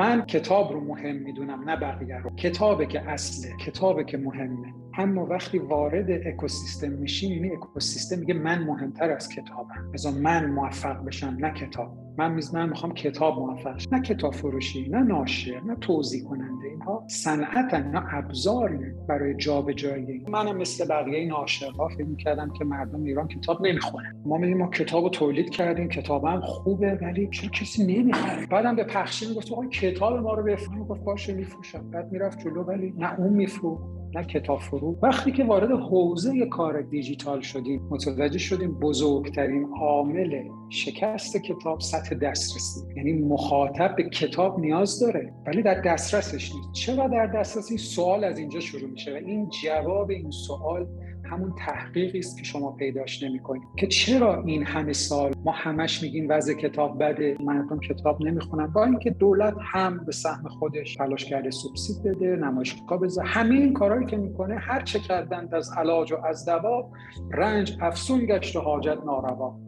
من کتاب رو مهم می‌دونم نه بقیه رو. کتابه که اصله کتابه که مهمه. اما وقتی وارد اکوسیستم میشیم این اکوسیستم میگه من مهمتر از کتابم. مثلا من موفق بشم نه کتاب. من من می‌خوام کتاب موفق شم. نه کتاب فروشی نه ناشر نه توضیح کننده. اینها صنعت نه ابزار برای جابجایی. منم مثل بقیه عاشقا فکر می‌کردم که مردم ایران کتاب نمی‌خونن. ما میگیم ما کتاب تولید کردیم کتابم خوبه ولی چرا کسی نمی‌خره؟ بعدم به پخشی می‌گفت آقا کتاب ما رو بفروش گفت باشه میفروشم. بعد می‌رفت جلو ولی نه اون میفروش نه کتاب فرو وقتی که وارد حوزه کار دیجیتال شدیم متوجه شدیم بزرگترین عامل شکست کتاب سطح دسترسی. یعنی مخاطب به کتاب نیاز داره ولی در دسترسش نیست. چرا در دسترسی؟ سوال از اینجا شروع میشه و این جواب این سوال همون تحقیقی است که شما پیداش نمی‌کنید. که چرا این همه سال ما همش میگیم وضع کتاب بده مردم کتاب نمی‌خونن؟ با اینکه دولت هم به سهم خودش تلاش کرده سوبسید بده نمایشگاه بذاره. همه این کارهایی که می‌کنه هر چه کردند از علاج و از دوا رنج افسون گشت و حاجت ناروا.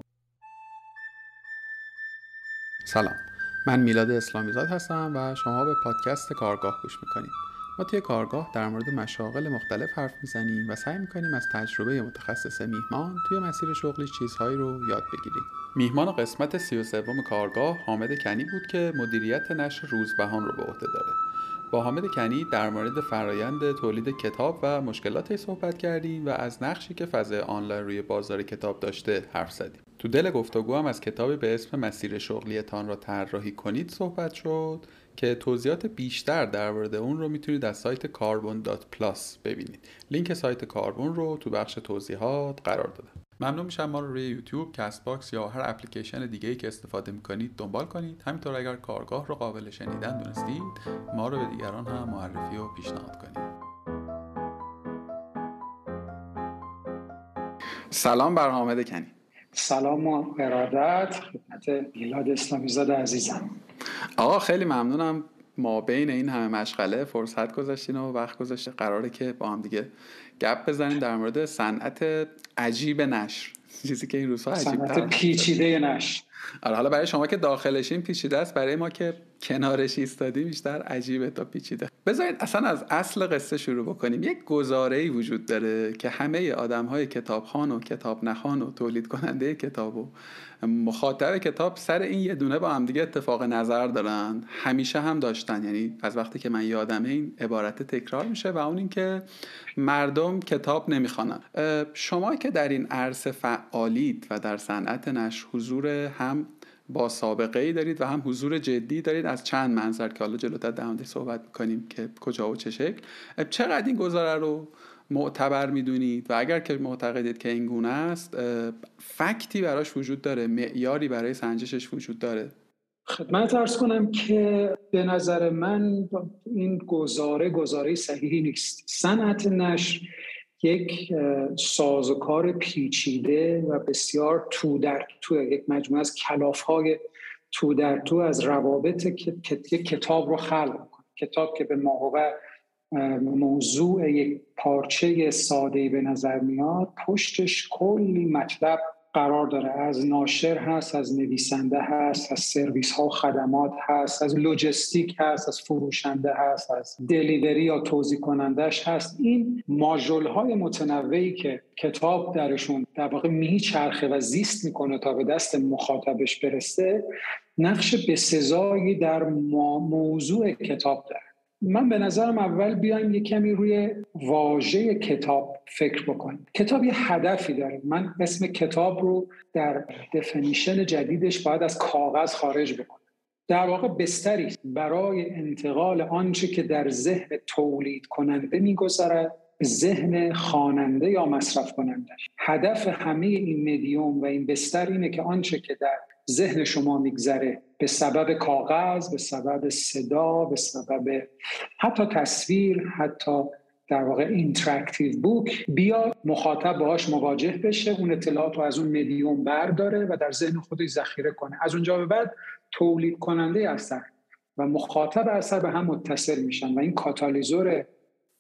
سلام. من میلاد اسلامیزاد هستم و شما به پادکست کارگاه گوش می‌کنید. ما توی کارگاه در مورد مشاغل مختلف حرف می‌زنیم و سعی می‌کنیم از تجربه متخصص میهمان توی مسیر شغلی چیزهایی رو یاد بگیریم. میهمان قسمت سی و سوم کارگاه حامد کنی بود که مدیریت نشر روزبهان رو به عهده داره. با حامد کنی در مورد فرایند تولید کتاب و مشکلاتش صحبت کردیم و از نقشی که فضای آنلاین روی بازار کتاب داشته حرف زدیم. تو دل گفتگو هم از کتابی به اسم مسیر شغلیتان را طراحی کنید صحبت شد. که توضیحات بیشتر در مورد اون رو می‌تونید از سایت کاربون dot plus ببینید. لینک سایت کاربون رو تو بخش توضیحات قرار دادم. ممنون میشم ما رو روی یوتیوب، Castbox یا هر اپلیکیشن دیگه ای که استفاده می‌کنید دنبال کنید. همینطور اگر کارگاه رو قابل شنیدن دونستید ما رو به دیگران هم معرفی و پیشنهاد کنید. سلام بر حامد کنی. سلام و ارادت خدمت میلاد اسلامی زاده عزیزم. آقا خیلی ممنونم. ما بین این همه مشغله فرصت گذاشتین و وقت گذاشته قراره که با هم دیگه گپ بزنیم در مورد صنعت عجیب نشر. چیزی که این روزها عجیب صنعت پیچیده نشر. آره حالا برای شما که داخلشین پیچیده است برای ما که کنارش ایستادیم بیشتر عجیبه تا پیچیده. بذارید اصلا از اصل قصه شروع بکنیم. یک گزاره ای وجود داره که همه آدم های کتابخان و کتاب نخان و تولید کننده کتاب و مخاطب کتاب سر این یه دونه با هم دیگه اتفاق نظر دارن. همیشه هم داشتن. یعنی از وقتی که من یادمه این عبارت تکرار میشه و اون اینکه مردم کتاب نمی‌خوانن. شما که در این عرصه فعالید و در صنعت نشر حضور هم با سابقه ای دارید و هم حضور جدی دارید. از چند منظر که حالا جلوتر در صحبت می‌کنیم که کجا و چه شکل. چقدر این گذاره رو معتبر می‌دونید؟ و اگر که معتقدید که این گونه است فکتی براش وجود داره معیاری برای سنجشش وجود داره. خدمت ارز کنم که به نظر من این گزاره گزاره صحیحی نیست. صنعت نشر یک سازوکار پیچیده و بسیار تو در تو یک مجموعه از کلاف های تو در تو از روابط کتاب رو خلق کتاب که به ماهوه موضوع یک پارچه ساده به نظر میاد پشتش کلی مطلب قرار داره. از ناشر هست از نویسنده هست از سرویس ها و خدمات هست از لوجستیک هست از فروشنده هست از دلیوری یا توضیح کنندش هست. این ماژول های متنوعی که کتاب درشون در واقع میچرخه و زیست می‌کنه تا به دست مخاطبش برسه نقش بسزایی در موضوع کتاب داره. من به نظرم اول بیایم یه کمی روی واژه کتاب فکر بکنیم. کتاب یه هدفی داره. من اسم کتاب رو در definition جدیدش باید از کاغذ خارج بکنم. در واقع بستری برای انتقال آنچه که در ذهن تولید کننده میگذرد ذهن خواننده یا مصرف کننده. هدف همه این مدیوم و این بستر اینه که آنچه که در ذهن شما میگذره به سبب کاغذ به سبب صدا به سبب حتی تصویر حتی در واقع interactive book بیا مخاطب باهاش مواجه بشه. اون اطلاعات رو از اون مدیوم برداره و در ذهن خودش ذخیره کنه. از اونجا به بعد تولید کننده اثر و مخاطب اثر به هم متصل میشن و این کاتالیزور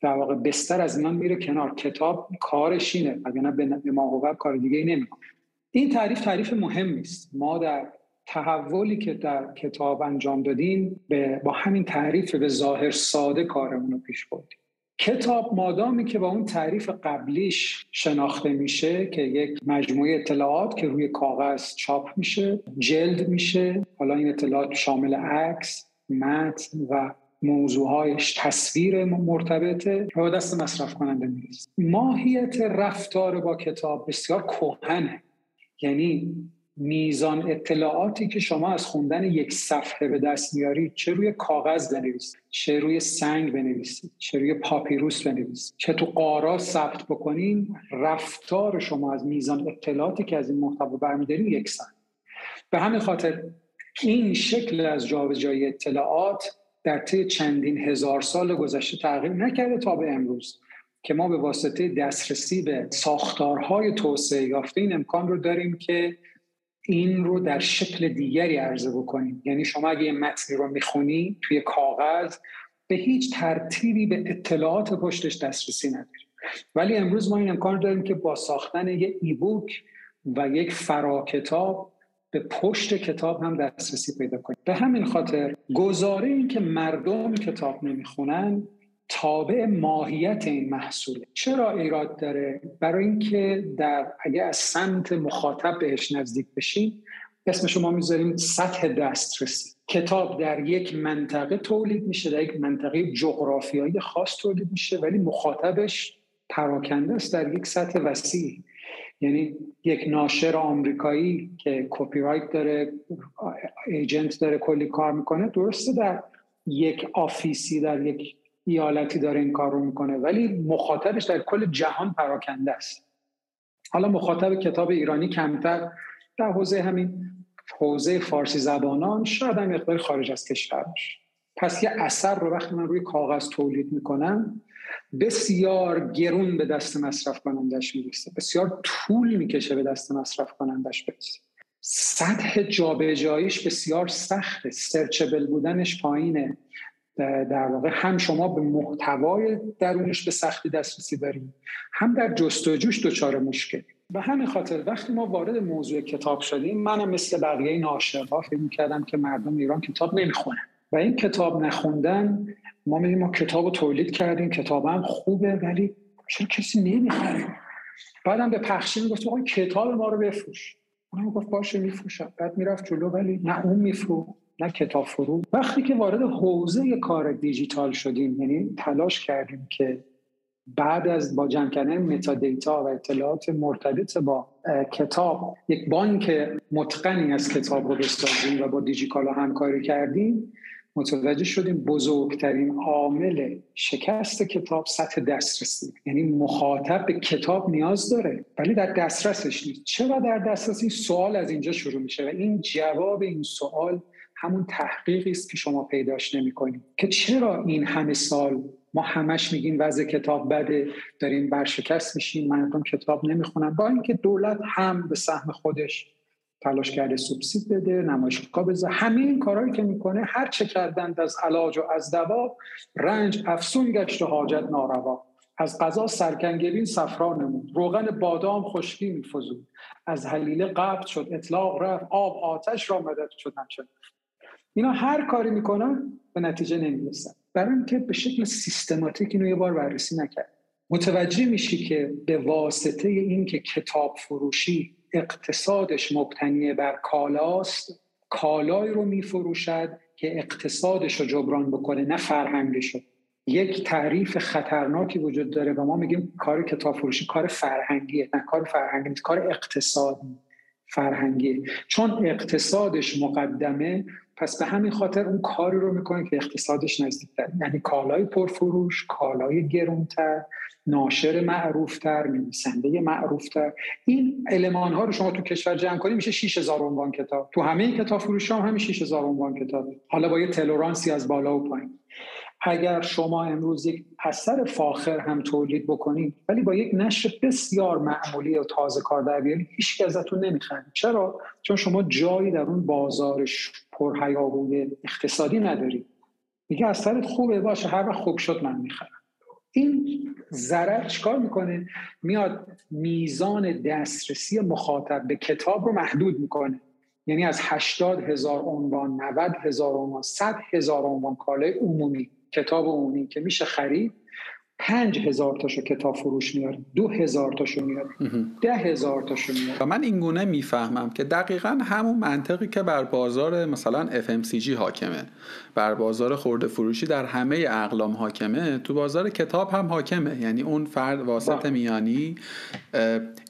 در واقع بستر از اینا میره کنار. کتاب کارش اینه اگر به ما کار دیگه ای نمی‌کنه. این تعریف تعریف مهم است ما در تحولی که در کتاب انجام دادیم به با همین تعریف به ظاهر ساده کارمون رو پیش بردیم. کتاب مادامی که با اون تعریف قبلیش شناخته میشه که یک مجموعه اطلاعات که روی کاغذ چاپ میشه جلد میشه حالا این اطلاعات شامل عکس متن و موضوعهایش تصویر مرتبطه و دست مصرف کننده می‌رسه ماهیت رفتار با کتاب بسیار کهنه. یعنی میزان اطلاعاتی که شما از خوندن یک صفحه به دست میارید چه روی کاغذ بنویسید چه روی سنگ بنویسید چه روی پاپیروس بنویسید. چه تو قارا ثبت بکنین رفتار شما از میزان اطلاعاتی که از این محتوا برمیدارید یکسان به همین خاطر این شکل از جابجایی اطلاعات در طی چندین هزار سال گذشته تغییر نکرده تا به امروز که ما به واسطه دسترسی به ساختارهای توسعه یافته این امکان رو داریم که این رو در شکل دیگری عرضه بکنیم. یعنی شما اگه یه متنی رو می‌خونی توی کاغذ به هیچ ترتیبی به اطلاعات پشتش دسترسی نداریم ولی امروز ما این امکان داریم که با ساختن یه ایبوک و یک فراکتاب به پشت کتاب هم دسترسی پیدا کنیم. به همین خاطر گزاره این که مردم کتاب نمی‌خونن تابع ماهیت این محصوله. چرا ایراد داره؟ برای اینکه در اگه از سمت مخاطب بهش نزدیک بشیم اسم شما می‌ذاریم سطح دسترسی. کتاب در یک منطقه تولید میشه در یک منطقه جغرافیایی خاص تولید میشه ولی مخاطبش پراکنده است در یک سطح وسیع. یعنی یک ناشر آمریکایی که کپی رایت داره agent داره کلی کار می‌کنه درسته در یک office ی در یک ایالتی داره این کار رو می‌کنه ولی مخاطبش در کل جهان پراکنده است. حالا مخاطب کتاب ایرانی کمتر در حوزه همین حوزه فارسی زبانان شاید هم مقدار خارج از کشور باشه پس یه اثر رو وقتی من روی کاغذ تولید می‌کنم بسیار گرون به دست مصرف کنندش می‌رسه. بسیار طول می‌کشه به دست مصرف کنندش برسه. سطح جابجاییش بسیار سخته. سرچبل بودنش پایینه. در واقع هم شما به محتوای درونش به سختی دسترسی داریم هم در جستجوش دچار مشکل به همین خاطر وقتی ما وارد موضوع کتاب شدیم منم مثل بقیه ناشرها فکر کردم که مردم ایران کتاب نمی‌خونن. و این کتاب نخوندن ما میدیم ما کتاب تولید کردیم کتاب هم خوبه ولی چرا کسی نمی‌خره؟ بعدم به پخشی می‌گفت آقا کتاب ما رو بفروش. اونم گفت باشه میفروشم. بعد می‌رفت جلو ولی نه اون میفروش نه کتاب فرو. وقتی که وارد حوزه کار دیجیتال شدیم یعنی تلاش کردیم که بعد از با جمع کردن متا دیتا و اطلاعات مرتبط با کتاب یک بانک متقنی از کتاب رو بسازیم و با دیجیکالا همکاری کردیم متوجه شدیم بزرگترین عامل شکست کتاب سطح دسترسی. یعنی مخاطب به کتاب نیاز داره ولی در دسترسش نیست. چرا در دسترسی؟ سوال از اینجا شروع میشه و این جواب این سوال همون تحقیقی است که شما پیداش نمی‌کنید. که چرا این همه سال ما همش میگیم وضع کتاب بده داریم برشکست میشیم مردم کتاب نمی‌خونن با اینکه دولت هم به سهم خودش تلاش کرده سوبسید بده نمایشگاه بذاره همه این کارهایی که می‌کنه هر چه کردند از علاج و از دوا رنج افسون گشت و حاجت ناروا. از غذا سرکنگبین صفرا نمود. روغن بادام خشکی میفزود. از حلیله قبض شد اطلاق رفت آب آتش را مدد شد همچنین. اینا هر کاری می‌کنن به نتیجه نمی‌رسن. برای اینکه به شکل سیستماتیک اینو یه بار بررسی نکرد. متوجه میشی که به واسطه اینکه کتاب فروشی اقتصادش مبتنی بر کالاست کالایی رو میفروشد که اقتصادش رو جبران بکنه نه فرهنگش یک تعریف خطرناکی وجود داره و ما میگیم کار کتاب فروشی کار فرهنگیه نه کار فرهنگی کار اقتصادی فرهنگی چون اقتصادش مقدمه پس به همین خاطر اون کاری رو می‌کنه که اقتصادش نزدیکتر. یعنی کالای پرفروش کالای گرونتر ناشر معروفتر نویسنده معروفتر. این علمان ها رو شما تو کشور جمع کنی میشه 6000 عنوان کتاب. تو همه کتاب فروش هم همین 6000 عنوان کتاب. حالا با یه تلورانسی از بالا و پایین. اگر شما امروز یک اثر فاخر هم تولید بکنید ولی با یک نشر بسیار معمولی و تازه کار در بیارید هیچ ازتون نمی‌خرید چرا؟ چون شما جایی در اون بازارش پرهیاهوی اقتصادی ندارید. میگه اثرت خوبه باشه هر وقت خوب شد من می‌خرم. این ضرر چیکار می‌کنه؟ میاد میزان دسترسی مخاطب به کتاب رو محدود می‌کنه. یعنی از 80 هزار عنوان 90 هزار عنوان 100 هزار عنوان کالای عمومی. کتاب عمومی که میشه خرید پنج هزار تاشو کتاب فروش میاره دو هزار تاشو میاره ده هزار تاشو میاره. و من اینگونه می‌فهمم که دقیقا همون منطقی که بر بازار مثلا FMCG حاکمه. بر بازار خرده فروشی در همه اقلام حاکمه تو بازار کتاب هم حاکمه. یعنی اون فرد واسط بله. میانی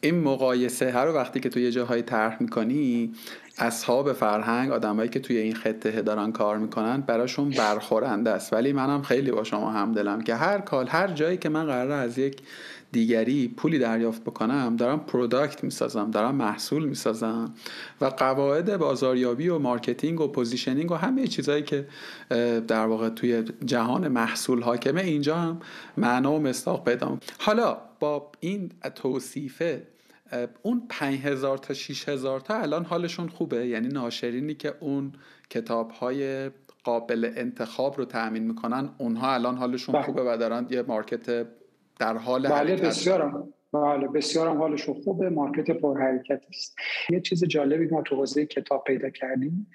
این مقایسه هر وقتی که تو یه جاهای طرح می‌کنی اصحاب فرهنگ آدمایی که توی این خطه دارن کار می‌کنن براشون برخورنده است. ولی منم خیلی با شما همدلم که هر حال هر جایی که من قراره از یک دیگری پولی دریافت بکنم دارم product می‌سازم دارم محصول می‌سازم و قواعد بازاریابی و marketing و positioning و همه چیزهایی که در واقع توی جهان محصول حاکمه اینجا هم معنا و مصداق پیدا حالا با این توصیفه اون 5000 تا 6000 تا الان حالشون خوبه. یعنی ناشرینی که اون کتاب های قابل انتخاب رو تأمین می‌کنن اونها الان حالشون بله. خوبه و دارن یه مارکت در حال بله بسیار بله بسیار هم حالشون خوبه مارکت پر حرکت است. یه چیز جالبی ما تو حوزه کتاب پیدا کردیم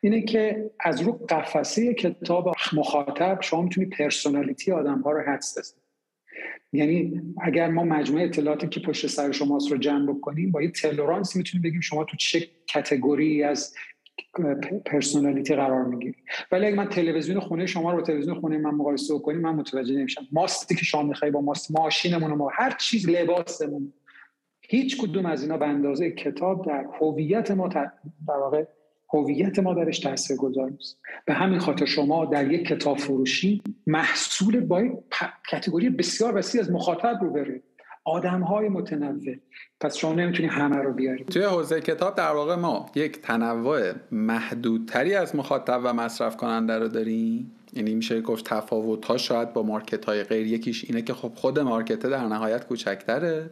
اینه که از رو قفسه کتاب مخاطب شما می‌تونی personality آدم ها رو حدس بزنید یعنی اگر ما مجموعه اطلاعاتی که پشت سر شماست رو جمع بکنیم با یه tolerance می‌تونیم بگیم شما تو چه category از personality قرار می‌گیری. ولی اگه من تلویزیون خونه شما رو با تلویزیون خونه من مقایسه کنیم من متوجه نمیشم. ماستی که شما می‌خوای با ماست ماشینمون ما هر چیز لباسمون. هیچ کدوم از اینا به اندازه کتاب در هویت ما در واقع هویت ما درش تاثیر گذار نیست. به همین خاطر شما در یک کتاب فروشی محصول با یک کتگوری بسیار وسیع از مخاطب رو برید آدم های متنوع. پس شما نمی‌تونی همه رو بیارید توی حوزه کتاب در واقع ما یک تنوع محدودتری از مخاطب و مصرف کننده رو داریم. یعنی میشه گفت تفاوت ها شاید با مارکت های غیر یکیش اینه که خب خود مارکت در نهایت کوچکتره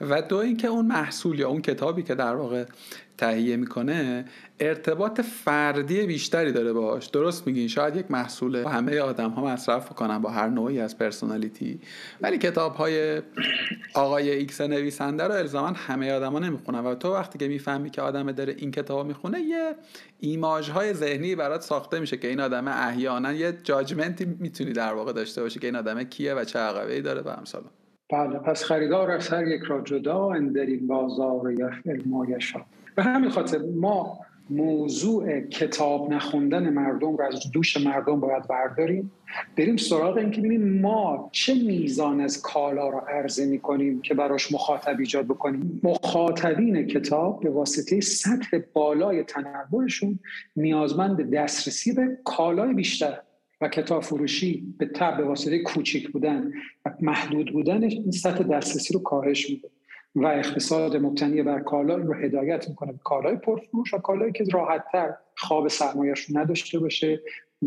و دو اینکه اون محصول یا اون کتابی که در واقع تهیه می‌کنه ارتباط فردی بیشتری داره باش درست میگین شاید یک محصول همه آدم ها مصرف کنن با هر نوعی از personality. ولی کتاب های آقای X نویسنده رو الزاما همه آدما نمی‌خونن و تو وقتی که می‌فهمی که آدم داره این کتاب می‌خونه یه image های ذهنی برات ساخته میشه که این آدم احیانا یه judgment ی می‌تونی در واقع داشته باشی که این آدم کیه و چه عقبه داره و امثال بله پس خریدار از هر یک را جدا این بازار یفعل ما به همین خاطر ما موضوع کتاب نخوندن مردم رو از دوش مردم باید برداریم. بریم سراغ این که ببینیم ما چه میزان از کالا رو عرضه می‌کنیم که براش مخاطب ایجاد بکنیم. مخاطبین کتاب به واسطه سطح بالای تنوعشون نیازمند دسترسی به کالای بیشتر و کتاب فروشی به تب به واسطه کوچیک بودن و محدود بودنش این سطح دسترسی رو کاهش میده. و اقتصاد مبتنی بر کالا رو هدایت می‌کنه کالای پرفروش و کالایی که راحتتر خواب سرمایش رو نداشته باشه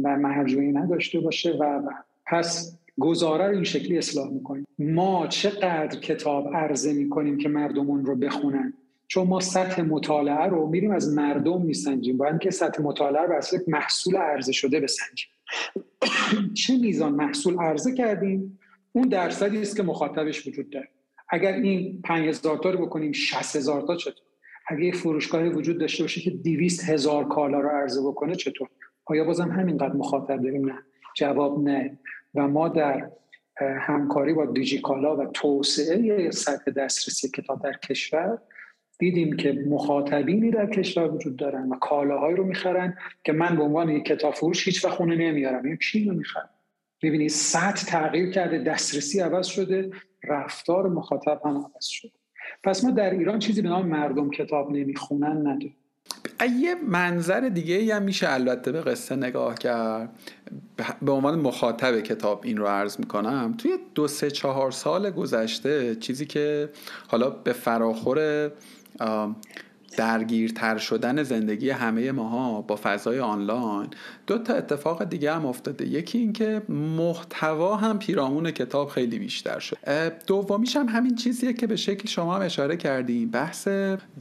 و مرجوعی نداشته باشه و پس گزاره این شکلی اصلاح می‌کنیم. ما چقدر کتاب عرضه می‌کنیم که مردمون رو بخونن؟ چون ما سطح مطالعه رو میریم از مردم میسنجیم. باید که سطح مطالعه رو بر محصول عرضه شده بسنجیم. چه میزان محصول عرضه کردیم؟ اون درصدی است که مخاطبش وجود داره. اگر این 5000 تا رو بکنیم 60000 تا چطور؟ اگر یه فروشگاهی وجود داشته باشه که 200 هزار کالا رو عرضه بکنه چطور؟ آیا بازم همینقدر مخاطب داریم؟ نه. جواب نه. و ما در همکاری با دیجیکالا و توسعه سطح دسترسی کتاب در کشور دیدیم که مخاطبینی در کشور وجود دارن و کالاهایی رو می‌خرن که من به عنوان یک کتاب فروش هیچ وقت خونه نمیارم. یک چی رو می‌خرم؟ ببینید سطح تغییر کرده دسترسی عوض شده رفتار مخاطب هم عوض شده. پس ما در ایران چیزی به نام مردم کتاب نمی‌خونن نداریم. یه منظر دیگه ای هم میشه البته به قصه نگاه کرد. به عنوان مخاطب کتاب این رو عرض می‌کنم توی دو سه چهار سال گذشته چیزی که حالا به فراخور درگیرتر شدن زندگی همه ماها با فضای آنلاین دو تا اتفاق دیگه هم افتاده. یکی اینکه محتوا هم پیرامون کتاب خیلی بیشتر شد. دومیش هم همین چیزیه که به شکل شما هم اشاره کردیم. بحث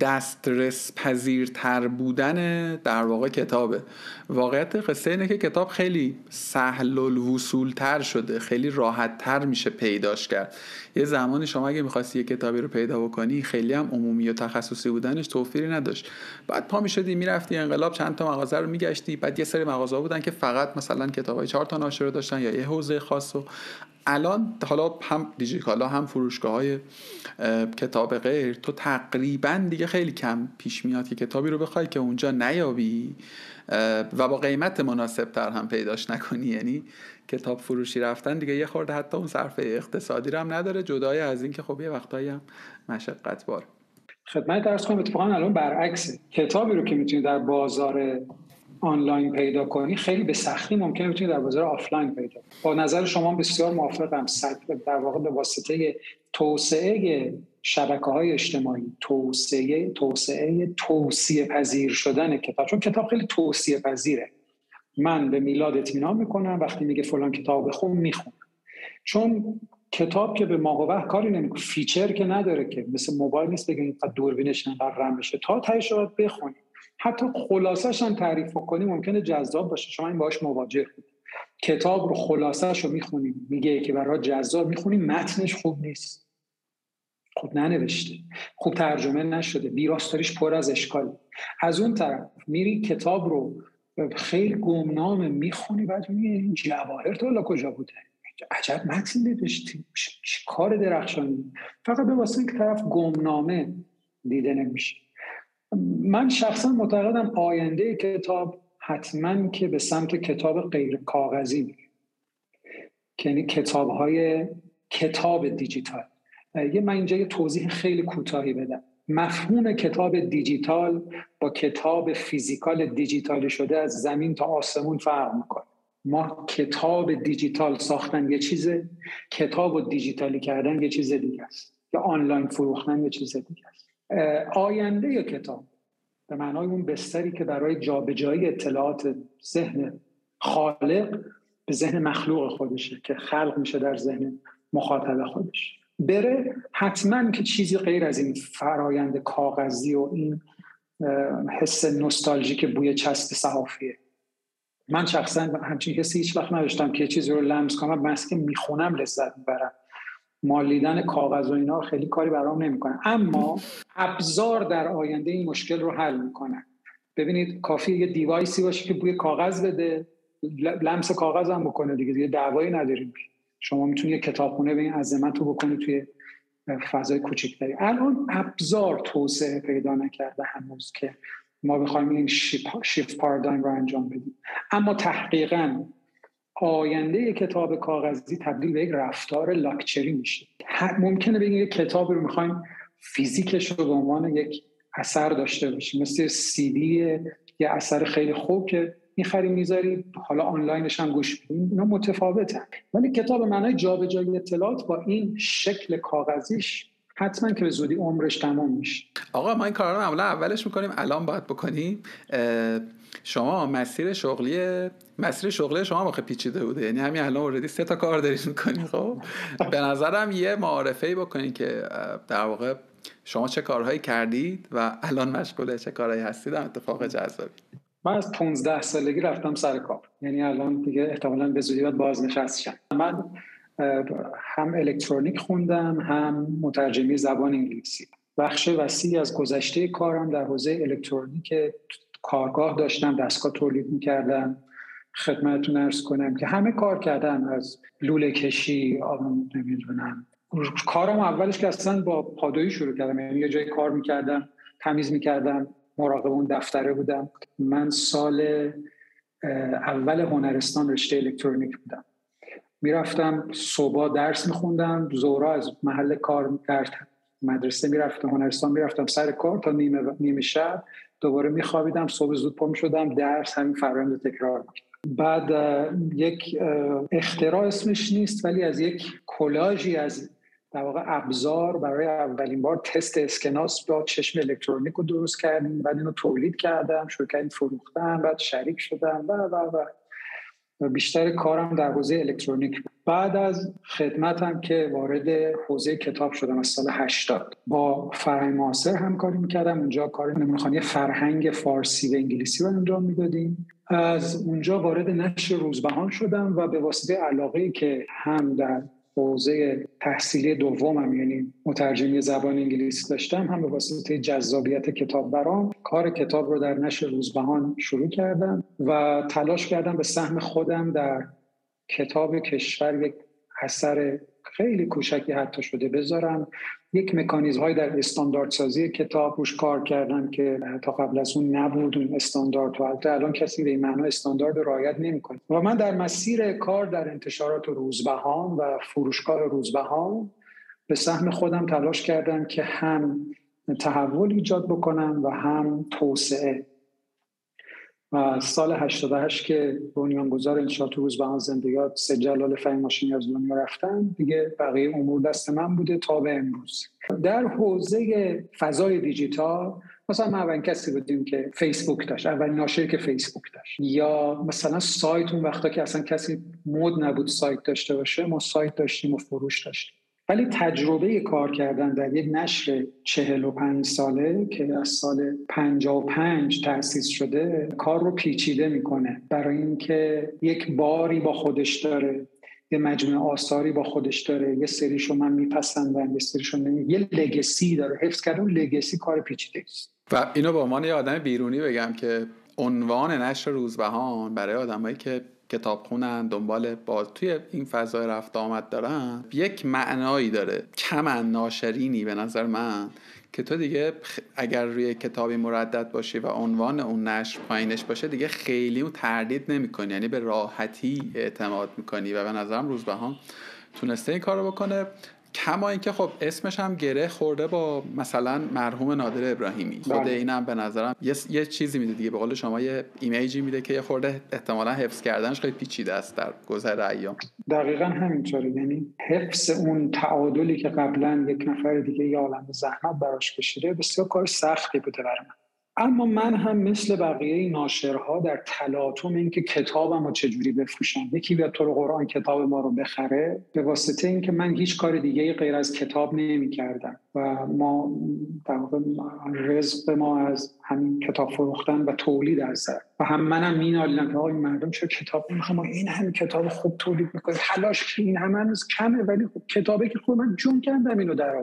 دسترس پذیرتر بودن در واقع کتابه. واقعیت قصه اینه که کتاب خیلی سهل الوصول تر شده. خیلی راحت تر میشه پیداش کرد. یه زمانی شما اگه می‌خواستی یه کتابی رو پیدا بکنی خیلی هم عمومی و تخصصی بودنش توفیر مشکلی نداشت. بعد پا می‌شدی می‌رفتی انقلاب چند تا مغازه رو میگشتی بعد یه سری مغازه بودن که فقط مثلا کتابای چهار تا ناشر داشتن یا یه حوزه خاص و الان حالا هم دیجیکالا هم فروشگاه های کتاب غیر. تو تقریبا دیگه خیلی کم پیش میاد که کتابی رو بخوای که اونجا نیابی و با قیمت مناسب تر هم پیداش نکنی. یعنی کتاب فروشی رفتن دیگه یه خورده حتی اون صرفه اقتصادی رو هم نداره جدای از اینکه خب یه وقتایی هم مشقت بار. خدمت درس کنم اتفاقا الان برعکسه. کتابی رو که می‌تونی در بازار آنلاین پیدا کنی خیلی به سختی ممکنه بتونی در بازار آفلاین پیدا کنی. با نظر شما بسیار موافقم. در واقع به واسطه توسعه شبکه های اجتماعی توسعه توسعه توصیه پذیر شدن کتاب. چون کتاب خیلی توصیه پذیره من به میلاد اطمینان می‌کنم وقتی میگه فلان کتاب بخون می‌خونم چون کتاب که به ماه کاری نمی‌کنه feature که نداره که. مثل موبایل نیست بگیم فقط دوربینش انقدر رم باشه. تا تهش رو بخونی. حتی خلاصش هم تعریف کنی ممکنه جذاب باشه. شما این باش مواجه بود کتاب رو خلاصش رو می‌خونی میگه که برای جذاب می‌خونی متنش خوب نیست. خوب ننوشته. خوب ترجمه نشده. ویراستاریش پر از اشکال. از اون طرف میری کتاب رو خیلی گمنامه می‌خونی بعد میگه این جواهر تو کجا بوده؟ عجب متن نوشتی. کار درخشانی. فقط به واسه که طرف گمنامه دیده نمیشه. من شخصا معتقدم آینده کتاب حتما که به سمت کتاب غیر کاغذی میره یعنی کتاب های کتاب دیجیتال. یه من اینجا یه توضیح خیلی کوتاهی بدم. مفهوم کتاب دیجیتال با کتاب فیزیکال دیجیتالی شده از زمین تا آسمون فرق می‌کنه. ما کتاب دیجیتال ساختن یه چیزه کتاب و دیجیتالی کردن یه چیز دیگه است. یا آنلاین فروختن یه چیز دیگه آینده کتاب. به معنای اون بستری که برای جابجایی اطلاعات ذهن خالق به ذهن مخلوق خودشه که خلق میشه در ذهن مخاطب خودش. بره حتما که چیزی غیر از این فرایند کاغذی و این حس نوستالژیک بوی چسب صحافیه. من شخصا همچین حسی هیچ وقت نداشتم که چیزی رو لمس کنم بس که می‌خونم لذت می‌برم. مالیدن کاغذ و اینا خیلی کاری برام نمی‌کنه. اما ابزار در آینده این مشکل رو حل می‌کنن ببینید کافی یه دیوایسی باشه که بوی کاغذ بده. لمس کاغذ هم بکنه دیگه دیگه دعوایی نداریم. شما می‌تونید کتابخونه به این عظمت رو بکنید توی فضای کوچکتری. الان ابزار توسعه پیدا نکرده هنوز که ما بخوایم این شیفت پارادایم رو انجام بدیم. اما تحقیقا آینده کتاب کاغذی تبدیل به یک رفتار لاکچری میشه. ممکنه بگیم یک کتاب رو می‌خوایم فیزیکش رو به عنوان یک اثر داشته باشیم. مثل سی دی یه اثر خیلی خوب که می‌خری می‌ذاری حالا آنلاینش هم گوش بدیم اینا متفاوتن ولی کتاب معنای جابجایی اطلاعات با این شکل کاغذیش حتما که به زودی عمرش تمام میشه. آقا ما این کارا رو اولش می‌کنیم الان باید بکنیم. شما مسیر شغلی مسیر شغلی شما واقع پیچیده بوده. یعنی همین الان اوردی سه تا کار دارید می‌کنی خب؟ به نظرم یه معارفه ای بکنید که در واقع شما چه کارهایی کردید و الان مشغول چه کارهایی هستید هم اتفاق جذابی. من از 15 سالگی رفتم سر کار. یعنی الان دیگه احتمالا به زودی باید بازنشست شم. من هم الکترونیک خوندم هم مترجمی زبان انگلیسی. بخش وسیعی از گذشته کارم در حوزه الکترونیک کارگاه داشتم دستگاه تولید می‌کردم خدمتتون ارز کنم که همه کار کردم از لوله کشی نمی‌دونم. کارم اولش که اصلا با پادویی شروع کردم یعنی یه جای کار می‌کردم تمیز می‌کردم مراقب اون دفتره بودم. من سال اول هنرستان رشته الکترونیک بودم. می‌رفتم صبح درس میخوندم زورا از محل کار در مدرسه می‌رفتم هنرستان می‌رفتم سر کار تا نیمه, نیمه شب. دوباره میخوابیدم صبح زود پا شدم درس همین فرآیند تکرار بعد یک اختراع اسمش نیست ولی از یک کلاژی از در واقع ابزار برای اولین بار تست اسکناس با چشم الکترونیک رو درست کردیم. بعد اینو تولید کردم کردیم فروختم بعد شریک شدم و و و. بیشتر کارم در حوزه الکترونیک بعد از خدمتم که وارد حوزه کتاب شدم از سال 80 با فرهنگ معاصر همکاری می‌کردم. اونجا کار نمونخانی فرهنگ فارسی و انگلیسی رو انجام می‌دادیم. از اونجا وارد نشر روزبهان شدم و به واسطه علاقه که هم در حوزه تحصیلی دومم یعنی مترجمی زبان انگلیسی داشتم هم به واسطه جذابیت کتاب برام کار کتاب رو در نشر روزبهان شروع کردم و تلاش کردم به سهم خودم در کتاب کشور یک اثر خیلی کوچکی حتی شده بذارم یک مکانیزم های در استانداردسازی کتاب روش کار کردن که تا قبل از اون نبود اون استاندارد و الان کسی به این معنا استاندارد رعایت نمی‌کنه. و من در مسیر کار در انتشارات روزبهان و فروشگاه روزبهان به سهم خودم تلاش کردم که هم تحول ایجاد بکنم و هم توسعه و سال 88 که بنیانگذار انشاءات روزبهان زندگیات سه جلال فهیم ماشینی از دنیا رفتن دیگه بقیه امور دست من بوده تا به امروز. در حوزه فضای دیجیتال مثلا ما اولین کسی بودیم که فیسبوک داشت اولین ناشری که فیسبوک داشت. یا مثلا سایت اون وقتا که اصلا کسی مود نبود سایت داشته باشه ما سایت داشتیم و فروش داشتیم. ولی تجربه کار کردن در یک نشر چهل و پنج ساله که از سال پنجا و پنج تأسیس شده کار رو پیچیده می‌کنه. برای اینکه یک باری با خودش داره یه مجموعه آثاری با خودش داره یه سریشو من میپسندم یه سریشو نمی یه لگسی داره. حفظ کردن لگسی کار پیچیده است و اینو به عنوان یه آدم بیرونی بگم که عنوان نشر روزبهان برای آدمایی که کتاب خونن دنبال باز توی این فضای رفت آمد دارن. یک معنایی داره کمن ناشرینی به نظر من که تو دیگه اگر روی کتابی مردد باشی و عنوان اون نشر پایینش باشه دیگه خیلی اون تردید نمی‌کنی یعنی به راحتی اعتماد می‌کنی و به نظرم روزبهان تونسته این کار رو بکنه. کما اینکه خب اسمش هم گره خورده با مثلا مرحوم نادر ابراهیمی. خود بله. اینم به نظرم یه, یه چیزی میده دیگه. به قول شما یه ایمیجی میده که یه خورده احتمالا حفظ کردنش خیلی پیچیده است در گذر ایام. دقیقا همینطوره یعنی حفظ اون تعادلی که قبلا یک نفر دیگه یه عالم زحمت براش کشیده بسیار کار سختی بوده برای من. اما من هم مثل بقیه ناشرها در تلاطم اینکه کتابم رو چجوری بفروشم. یکی بیاد تو قرآن کتاب ما رو بخره به واسطه اینکه من هیچ کار دیگه غیر از کتاب نمی کردم و ما در واقع رزق ما از همین کتاب فروختن و تولید هست و هم منم مینالیدم که این مردم چه کتاب می‌خوام این همین کتاب خوب تولید می‌کنه تلاش این همه هنوز کمه ولی خب کتابی که خود من جون کردم اینو در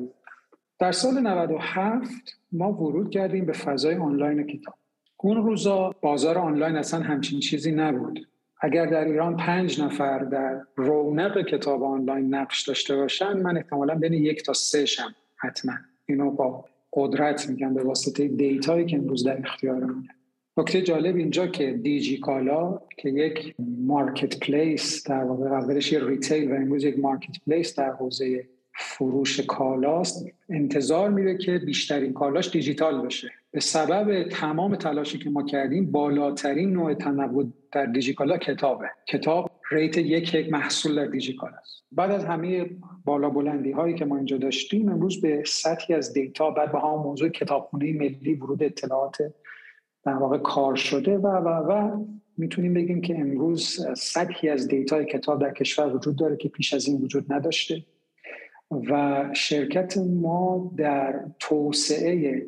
در سال 97 ما ورود کردیم به فضای آنلاین کتاب. اون روزا بازار آنلاین اصلا همچین چیزی نبود. اگر در ایران پنج نفر در رونق کتاب آنلاین نقش داشته باشن من احتمالا بین یک تا سه شم حتما. اینو با قدرت میگم به واسطه data یی که امروز در اختیار منه نکته جالب اینجا که دیجی کالا که یک marketplace در واقع اولش یه retail و امروز یک marketplace در حوزه فروش کالاست انتظار میره که بیشترین کالاش دیجیتال بشه به سبب تمام تلاشی که ما کردیم بالاترین نوع تنوع در دیجیکالا کتابه. کتاب rate یک یک محصول در دیجیکال است. بعد از همه بالا بلندی هایی که ما اینجا داشتیم امروز به سطحی از دیتا بعد به هم موضوع کتابخونه ملی ورود اطلاعات در واقع کار شده و و و می‌تونیم بگیم که امروز سطحی از دیتا کتاب در کشور وجود داره که پیش از این وجود نداشته. و شرکت ما در توسعه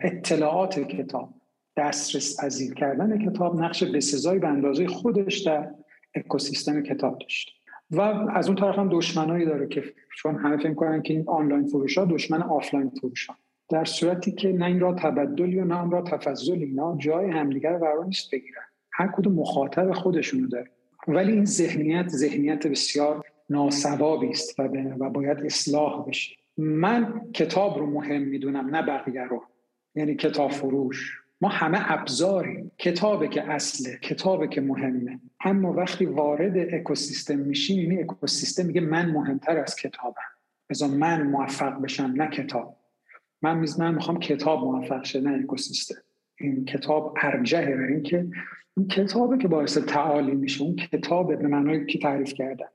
اطلاعات کتاب دسترس پذیر کردن کتاب نقش بسزایی به اندازه خودش در اکوسیستم کتاب داشت. و از اون طرف هم دشمنایی داره که چون همه فکر کنن که این آنلاین فروش ها دشمن آفلاین فروش ها در صورتی که نه این را تبدلی و نه آن را تفضلی اینا جای همدیگر قرار نیست بگیرن. هر کدوم مخاطب خودشونو داره. ولی این ذهنیت ذهنیت بسیار ناصوابی است و, و باید اصلاح بشه. من کتاب رو مهم می‌دونم نه بقیه رو. یعنی کتاب فروش. ما همه ابزاریم. کتابه که اصله کتابه که مهمه. اما وقتی وارد اکوسیستم میشیم یعنی اکوسیستم میگه من مهمتر از کتابم. بذار من موفق بشم نه کتاب. من من می‌خوام کتاب موفق شه نه اکوسیستم. این کتاب ارجهه اینکه این کتابه که باعث تعالی میشه. اون کتابه به معنای که تعریف کردم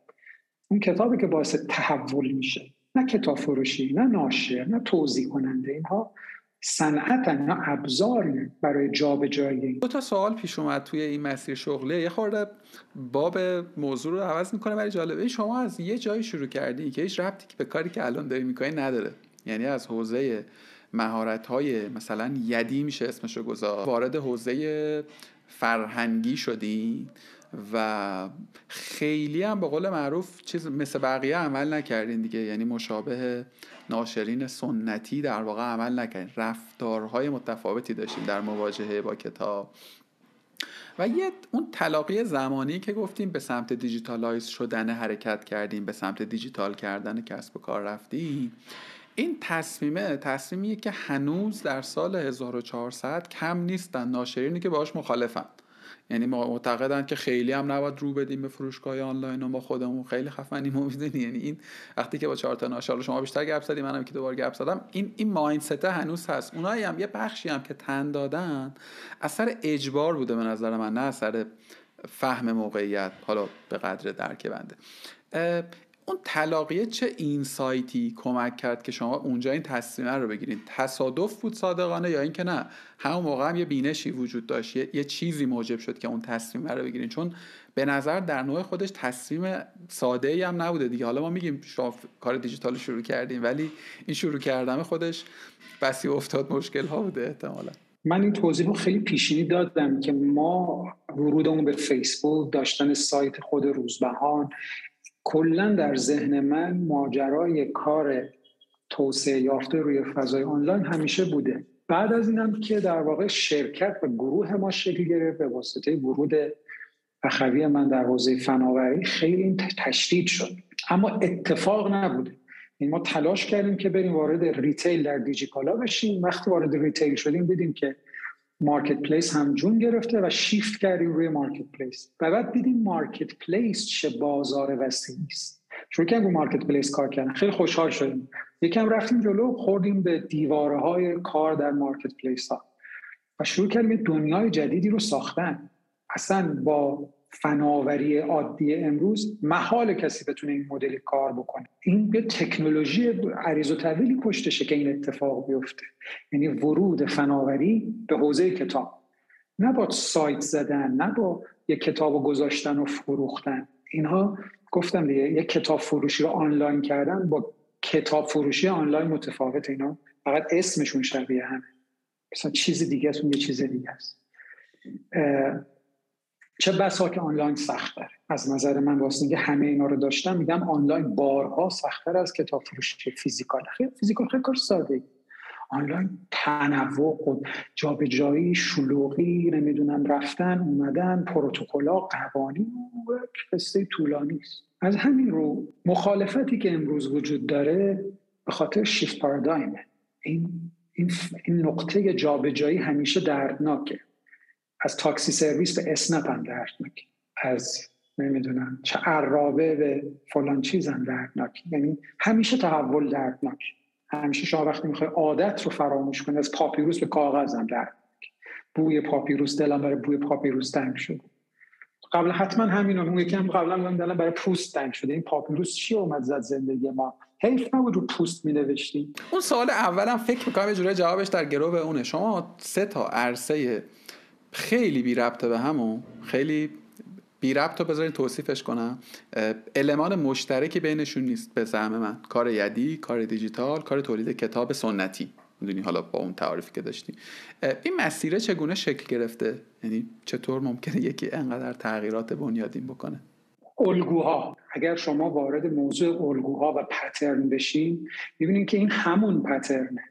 اون کتابی که باعث تحول میشه. نه کتاب فروشی نه ناشر نه توضیح کننده اینها صنعت اینا ابزاری برای جابجایی دو تا سوال پیش اومد توی این مسیر شغلی. یه خورده باب موضوع رو عوض می‌کنه ولی جالبه. شما از یه جایی شروع کردی که هیچ ربطی به کاری که الان داری می‌کنی نداره. یعنی از حوزه مهارت های مثلا یدی میشه اسمشو گذار. وارد حوزه فرهنگی شدی. و خیلی هم به قول معروف چیز مثل بقیه عمل نکردین دیگه. یعنی مشابه ناشرین سنتی در واقع عمل نکردین. رفتارهای متفاوتی داشتیم در مواجهه با کتاب. و یه اون تلاقی زمانی که گفتیم به سمت digitalize شدن حرکت کردیم به سمت دیجیتال کردن کسب و کار رفتیم این تصمیمه تصمیمیه که هنوز در سال 1400 کم نیستن. ناشرینی که باهاش مخالفن. یعنی معتقدن که خیلی هم نباید رو بدیم به فروشگاه آنلاین و ما خودمون خیلی خفنیم و یعنی این وقتی که با چهار تا ناشر شما بیشتر گپ زدیم منم که دوباره گپ زدم. این این mindset هنوز هست. اونایی هم یه بخشی هم که تن دادن اثر اجبار بوده به نظر من نه اثر فهم موقعیت حالا به قدر درک بنده. اون تلاقیه چه اینسایتی کمک کرد که شما اونجا این تصمیمه رو بگیرید؟ تصادف بود صادقانه یا اینکه نه؟ همون موقع هم یه بینشی وجود داشت. یه, چیزی موجب شد که اون تصمیم رو بگیرین چون به نظر در نوع خودش تصمیم ساده ای هم نبوده دیگه. حالا ما میگیم شما کار دیجیتال شروع کردیم ولی این شروع کردن خودش بسی افتاد. مشکل ها بوده احتمالا. من این توضیح رو خیلی پیشینی دادم که ما ورودمون به فیسبوک داشتن سایت خود روزبهان کلا در ذهن من ماجرای کار توسعه یافته روی فضای آنلاین همیشه بوده. بعد از اینم که در واقع شرکت و گروه ما شکل گرفت به واسطه ورود اخوی من در حوزه فناوری خیلی تشدید شد. اما اتفاق نبوده این ما تلاش کردیم که بریم وارد retail در دیجیکالا بشیم. وقتی وارد retail شدیم دیدیم که marketplace هم جون گرفته و شیفت کردیم روی marketplace و بعد دیدیم marketplace چه بازار وسیعی است. شروع کردیم رو marketplace کار کردن. خیلی خوشحال شدیم. یکم رفتیم جلو خوردیم به دیواره های کار در marketplace ها و شروع کردیم دنیای جدیدی رو ساختن. اصلا با فناوری عادی امروز محال کسی بتونه این مدلی کار بکنه. این به تکنولوژی عریض و طویلی پشتشه که این اتفاق بیفته. یعنی ورود فناوری به حوزه کتاب. نه با سایت زدن نه با یک کتاب گذاشتن و فروختن. اینها گفتم دیگه یک کتاب فروشی رو آنلاین کردن با کتاب فروشی آنلاین متفاوت اینا. فقط اسمشون شبیه همه. مثلا چیز دیگه است یه چیز دیگه است چه بسا که آنلاین سختتر از نظر من واسه اینکه همه اینا رو داشتم میگم آنلاین بارها سختتر از کتاب فروشی فیزیکال. خیلی فیزیکال خیلی کار ساده آنلاین تنوع جابجایی شلوغی نمی‌دونم رفتن اومدن پروتکل‌ها قوانین قصه طولانی است. از همین رو مخالفتی که امروز وجود داره به خاطر شیفت پارادایمه این این, این نقطه جابجایی همیشه دردناکه. از تاکسی سرویس به اسنپ هم دردناک. از نمی‌دونم چه عرابه به فلان چیز هم دردناک. یعنی همیشه تحول دردناک. همیشه شما وقتی می‌خوای عادت رو فراموش کنی از پاپیروس به کاغذ هم دردناک. بوی پاپیروس دلم برای بوی پاپیروس تنگ شد قبل حتما همین اون یکی هم قبلا من دلم برای پوست تنگ شده. این پاپیروس چی اومد زد زندگی ما؟ حیف نبود رو پوست می نوشتیم اون سوال اولم فکر می‌کنم یه جوری جوابش در گروه اونه. شما سه تا عرصه خیلی بی ربطه به همون. خیلی بی ربط رو بذارین توصیفش کنم. المان مشترکی بینشون نیست به زعم من. کار یدی کار دیجیتال کار تولید کتاب سنتی. می‌دونی حالا با اون تعریفی که داشتی این مسیره چگونه شکل گرفته؟ یعنی چطور ممکنه یکی انقدر تغییرات بنیادین بکنه؟ الگوها. اگر شما وارد موضوع الگوها و پترن بشین می‌بینید که این همون پترنه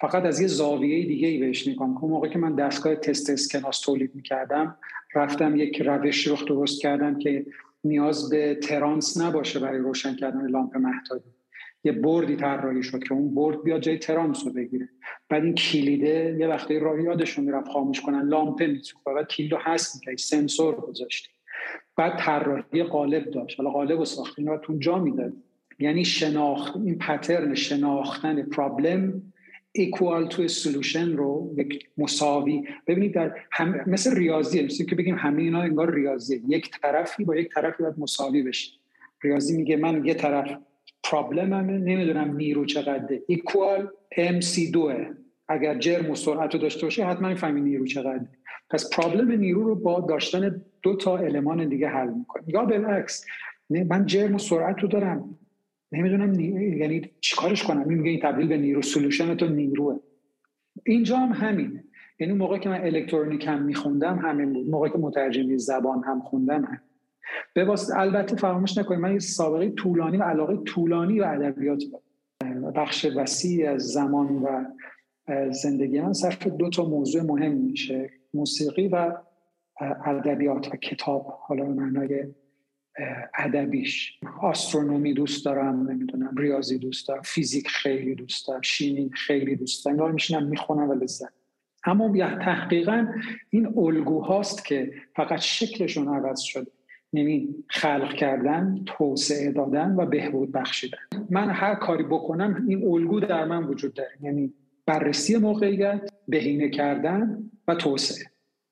فقط از یه زاویه دیگه ای بهش نگاه اون موقع که من دستگاه تست اسکناس تولید می‌کردم رفتم یک روش رو درست کردم که نیاز به ترانس نباشه برای روشن کردن لامپ محتابی یه بردی طراحی شد که اون برد بیاد جای ترانس رو بگیره. بعد این کلیده یه وقتی راه یادشون می‌رفت خاموش کنن لامپه میسوخت. بعد کلید رو هست می‌کرد سنسور گذاشتی. بعد طراحی قالب داشت. حالا قالب رو ساختین رو تو جا می‌داد یعنی شناخت این پترن شناختن پرابلم ایکوال تو سولوشن رو مساوی. ببینید در هم مثل ریاضی مثل که بگیم همه اینا انگار ریاضی یک طرفی با یک طرفی باید مساوی بشه. ریاضی میگه من یه طرف پرابلم همه نمی‌دونم نیرو چقدره. ایکوال ام سی دوه اگر جرم و سرعت رو داشته باشه حتما می‌فهمی نیرو چقدره. پس پرابلم نیرو رو با داشتن دو تا المان دیگه حل می‌کنه. یا بالعکس من جرم و سرعت رو دارم. نمی‌دونم یعنی چیکارش کنم؟ این میگه این تبدیل به نیرو سولوشن تو نیروه. اینجا هم همینه. یعنی موقعی که من الکترونیک هم میخوندم همین بود. موقعی که مترجمی زبان هم خوندم هم. به واسطه البته فراموش نکنید من یه سابقه طولانی و علاقه طولانی و ادبیات بخش وسیع از زمان و زندگی من صرف دو تا موضوع مهم میشه. موسیقی و ادبیات و کتاب. حالا به معنای ادبیش. آسترونومی دوست دارم نمی‌دونم ریاضی دوست دارم فیزیک خیلی دوست دارم شیمی خیلی دوست دارم اینا میشینم می‌خونم و لذت. اما تحقیقا این الگوهاست که فقط شکلشون عوض شده. یعنی خلق کردن توسعه دادن و بهبود بخشیدن. من هر کاری بکنم این الگو در من وجود داره. یعنی بررسی موقعیت بهینه کردن و توسعه.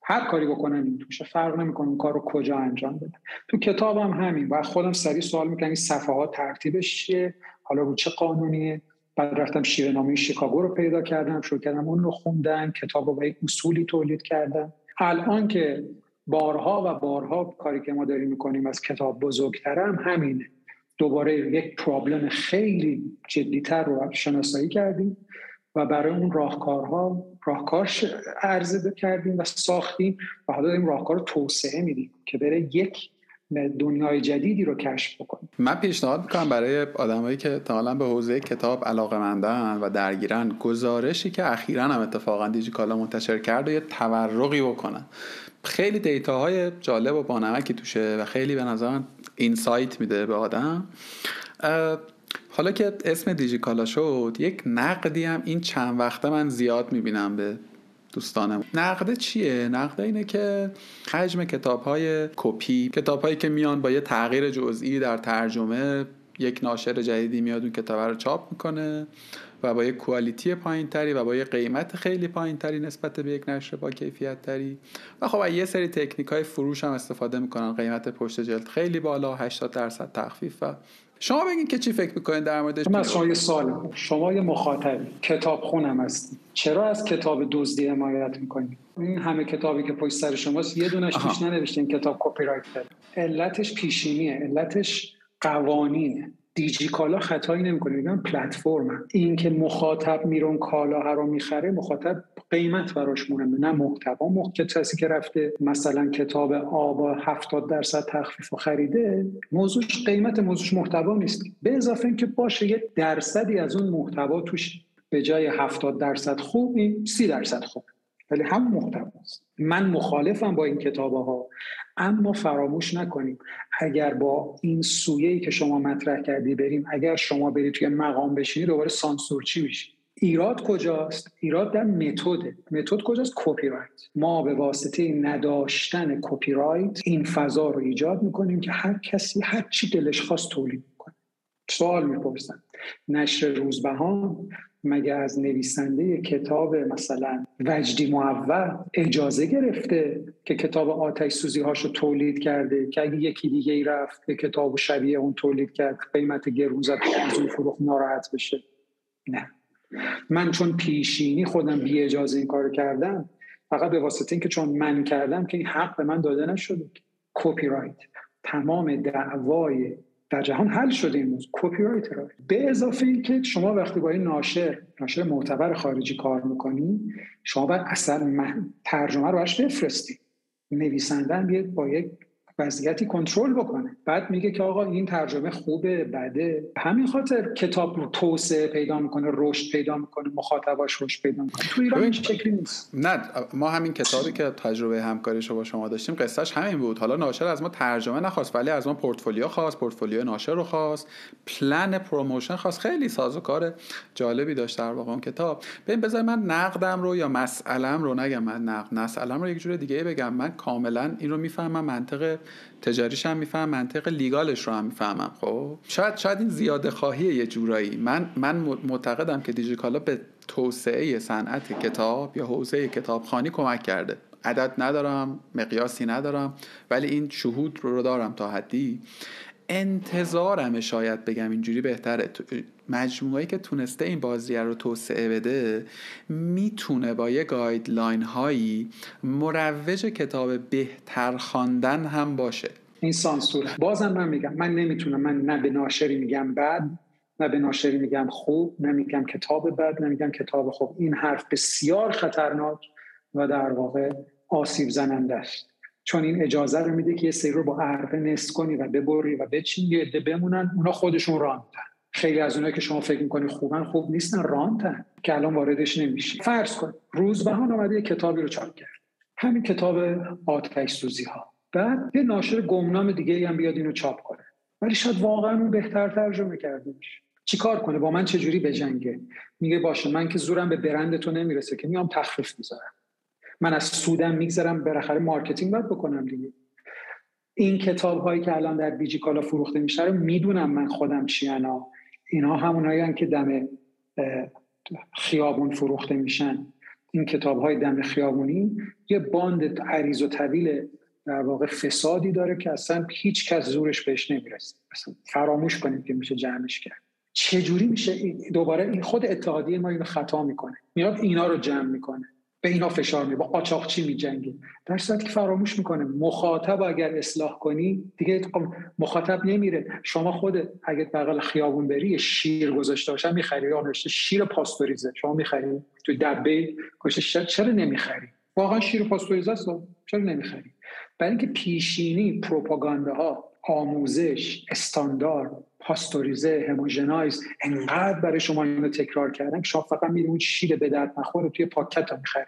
هر کاری بکنم این توشه فرق نمی‌کنه اون کار رو کجا انجام بدم تو کتابم همین و خودم سریع سوال می‌کنم این صفحات ترتیبش چیه حالا رو چه قانونیه؟ بعد رفتم شیوه نامه شیکاگو رو پیدا کردم شروع کردم اون رو خوندن کتاب رو با یک اصولی تولید کردم. الان که بارها و بارها کاری که ما داریم می‌کنیم از کتاب بزرگترم همینه. دوباره یک پرابلم خیلی جدیتر رو شناسایی کردیم. و برای اون راهکارها راهکار عرضه کردیم و ساختیم و حالا این راهکار رو توسعه میدیم که بره یک دنیای جدیدی رو کشف بکنیم. من پیشنهاد می‌کنم برای آدمایی که حالا به حوزه کتاب علاقه مندن و درگیرن گزارشی که اخیرا هم اتفاقا دیجیکالا منتشر کرد و یه تورقی بکنن. خیلی دیتاهای جالب و بانمکی توشه و خیلی به نظر اینسایت میده به آدم. حالا که اسم دیجیکالا شد یک نقدی هم این چند وقته من زیاد می‌بینم به دوستانم. نقده چیه؟ نقده اینه که حجم کتاب های کپی کتاب هایی که میان با یه تغییر جزئی در ترجمه یک ناشر جدیدی میاد اون کتاب رو چاپ می‌کنه و با یک کوالیتی پایین تری و با یک قیمت خیلی پایین تری نسبت به یک نشر با کیفیت تری و خب یه سری تکنیک های فروش هم استفاده می‌کنن. قیمت پشت جلد خیلی بالا 80 درصد تخفیف و شما بگین که چی فکر می‌کنین در موردش؟ من از شما یه سال شما یه مخاطب کتاب خونم هستی. چرا از کتاب دزدی حمایت می‌کنید این همه کتابی که پشت سر شماست یه دونش توش ننوشته این کتاب کپی رایت داره علتش پیشینیه علتش قوانینه. دیجی کالا خطایی نمی‌کنه. میگن پلتفرم این که مخاطب میرون کالا رو می‌خره مخاطب قیمت براش مهمه. نه محتوا. محتوا کسی که رفته مثلا کتاب آبا 70 درصد تخفیف و خریده موضوعش قیمت موضوعش محتوا نیست. به اضافه اینکه باشه یه درصدی از اون محتوا توش به جای 70 درصد خوب این 30 درصد خوب. ولی هم محتواست من مخالفم با این کتاب ها اما فراموش نکنیم اگر با این سویه که شما مطرح کردی بریم اگر شما برید توی مقام بشینی دوباره سانسورچی میشی. ایراد کجاست؟ ایراد در method method کجاست؟ کپی رایت ما به واسطه نداشتن کپی رایت این فضا رو ایجاد می‌کنیم که هر کسی هر چی دلش خواست تولید. سوال می‌پرسن نشر روزبهان مگه از نویسنده کتاب مثلا وجدی معول اجازه گرفته که کتاب آتش سوزی هاشو تولید کرده که اگه یکی دیگه ای رفت که کتاب شبیه اون تولید کرد قیمت گرون زد از اون فروخت ناراحت بشه؟ نه. من چون پیشینی خودم بی اجازه این کارو کردم فقط به واسطه اینکه چون من کردم که این حق به من داده نشده. کپی رایت تمام دعوای در جهان حل شده این موضوع. کپی رایت به اضافه اینکه شما وقتی با این ناشر ناشر معتبر خارجی کار می‌کنی شما باید اصلا ترجمه رو براش بفرستی. نویسنده با یک وضعیتی کنترل بکنه. بعد میگه که آقا این ترجمه خوبه بده. همین خاطر کتاب رو توسعه پیدا می‌کنه رشد پیدا می‌کنه مخاطباش رشد پیدا می‌کنه. تو ایران این شکلی نیست. نه ما همین کتابی که تجربه همکاریشو با شما داشتیم قصهش همین بود. حالا ناشر از ما ترجمه نخواست ولی از ما پورتفولیو خواست پورتفولیو ناشر رو خواست plan promotion خواست. خیلی سازوکار جالبی داشت در واقع اون کتاب. ببین بذار من نقدم رو یا مسئلم رو نگم من نقد مسئلم رو یک جور دیگه بگم. من کاملا این رو می‌فهمم منطق تجاریش هم میفهم منطق legal ش رو هم می‌فهمم. خب شاید شاید این زیاده خواهی یه جورایی. من من معتقدم که دیجیکالا به توسعه صنعت کتاب یا حوزه کتابخانی کمک کرده. عدد ندارم مقیاسی ندارم ولی این شهود رو دارم تا حدی. انتظارم شاید بگم اینجوری بهتره. مجموعه که تونسته این بازی رو توسعه بده می‌تونه با یه گایدلاین هایی مروج کتاب بهتر خواندن هم باشه. این سانسور بازم من میگم من نمی‌تونم من نه به ناشری میگم بد نه به ناشری میگم خوب نه میگم کتاب بد نه میگم کتاب خوب. این حرف بسیار خطرناک و در واقع آسیب زننده است. چون این اجازه رو میده که یه سری رو با عرقه نصف کنی و ببری و بچین یه عده بمونن اونا خودشون راندن خیلی از اونایی که شما فکر می‌کنی خوبن خوب نیستن راندن که الان واردش نمیشی. فرض کن روزبهان اومده یه کتابی رو چاپ کرد. همین کتاب آتش سوزی ها بعد یه ناشر گمنام دیگه هم بیاد اینو چاپ کنه. ولی شاید واقعا اون بهتر ترجمه کرده باشه. چیکار کنه؟ با من چجوری بجنگه؟ میگه باشه من که زورم به برند تو نمی‌رسه که میام تخفیف می‌ذارم. من از سودم میگذرم بالاخره marketing باید بکنم دیگه. این کتاب هایی که الان در دیجی‌کالا فروخته میشه رو می‌دونم من خودم چیانا اینها همونایی که دم خیابون فروخته میشن. این کتاب های دم خیابونی یه باند عریض و طویل در واقع فسادی داره که اصلا هیچ کس زورش بهش نمی‌رسه. فراموش کنیم که میشه جمعش کرد. چجوری میشه؟ دوباره این خود اتحادیه ما اینو خطا می‌کنه. میاد اینا رو جمع می‌کنه. به اینا فشار میده با قاچاقچی میجنگه؟ در صورتی که فراموش می‌کنه. مخاطب اگر اصلاح کنی دیگه خب مخاطب نمیره. شما خود اگه بغل خیابون بری شیر گذاشته باشن می‌خری. نوشته شیر پاستوریزه شما می‌خری. تو دبه گوشه چرا نمی‌خری؟ واقعا شیر پاستوریزه است. چرا نمی‌خری؟ برای اینکه پیشینی پروپاگاندا آموزش استاندارد پاستوریزه هموژنایز انقدر برای شما اینو تکرار کردن که شما فقط میری اون شیر به درد نخوره توی پاکت رو می‌خری.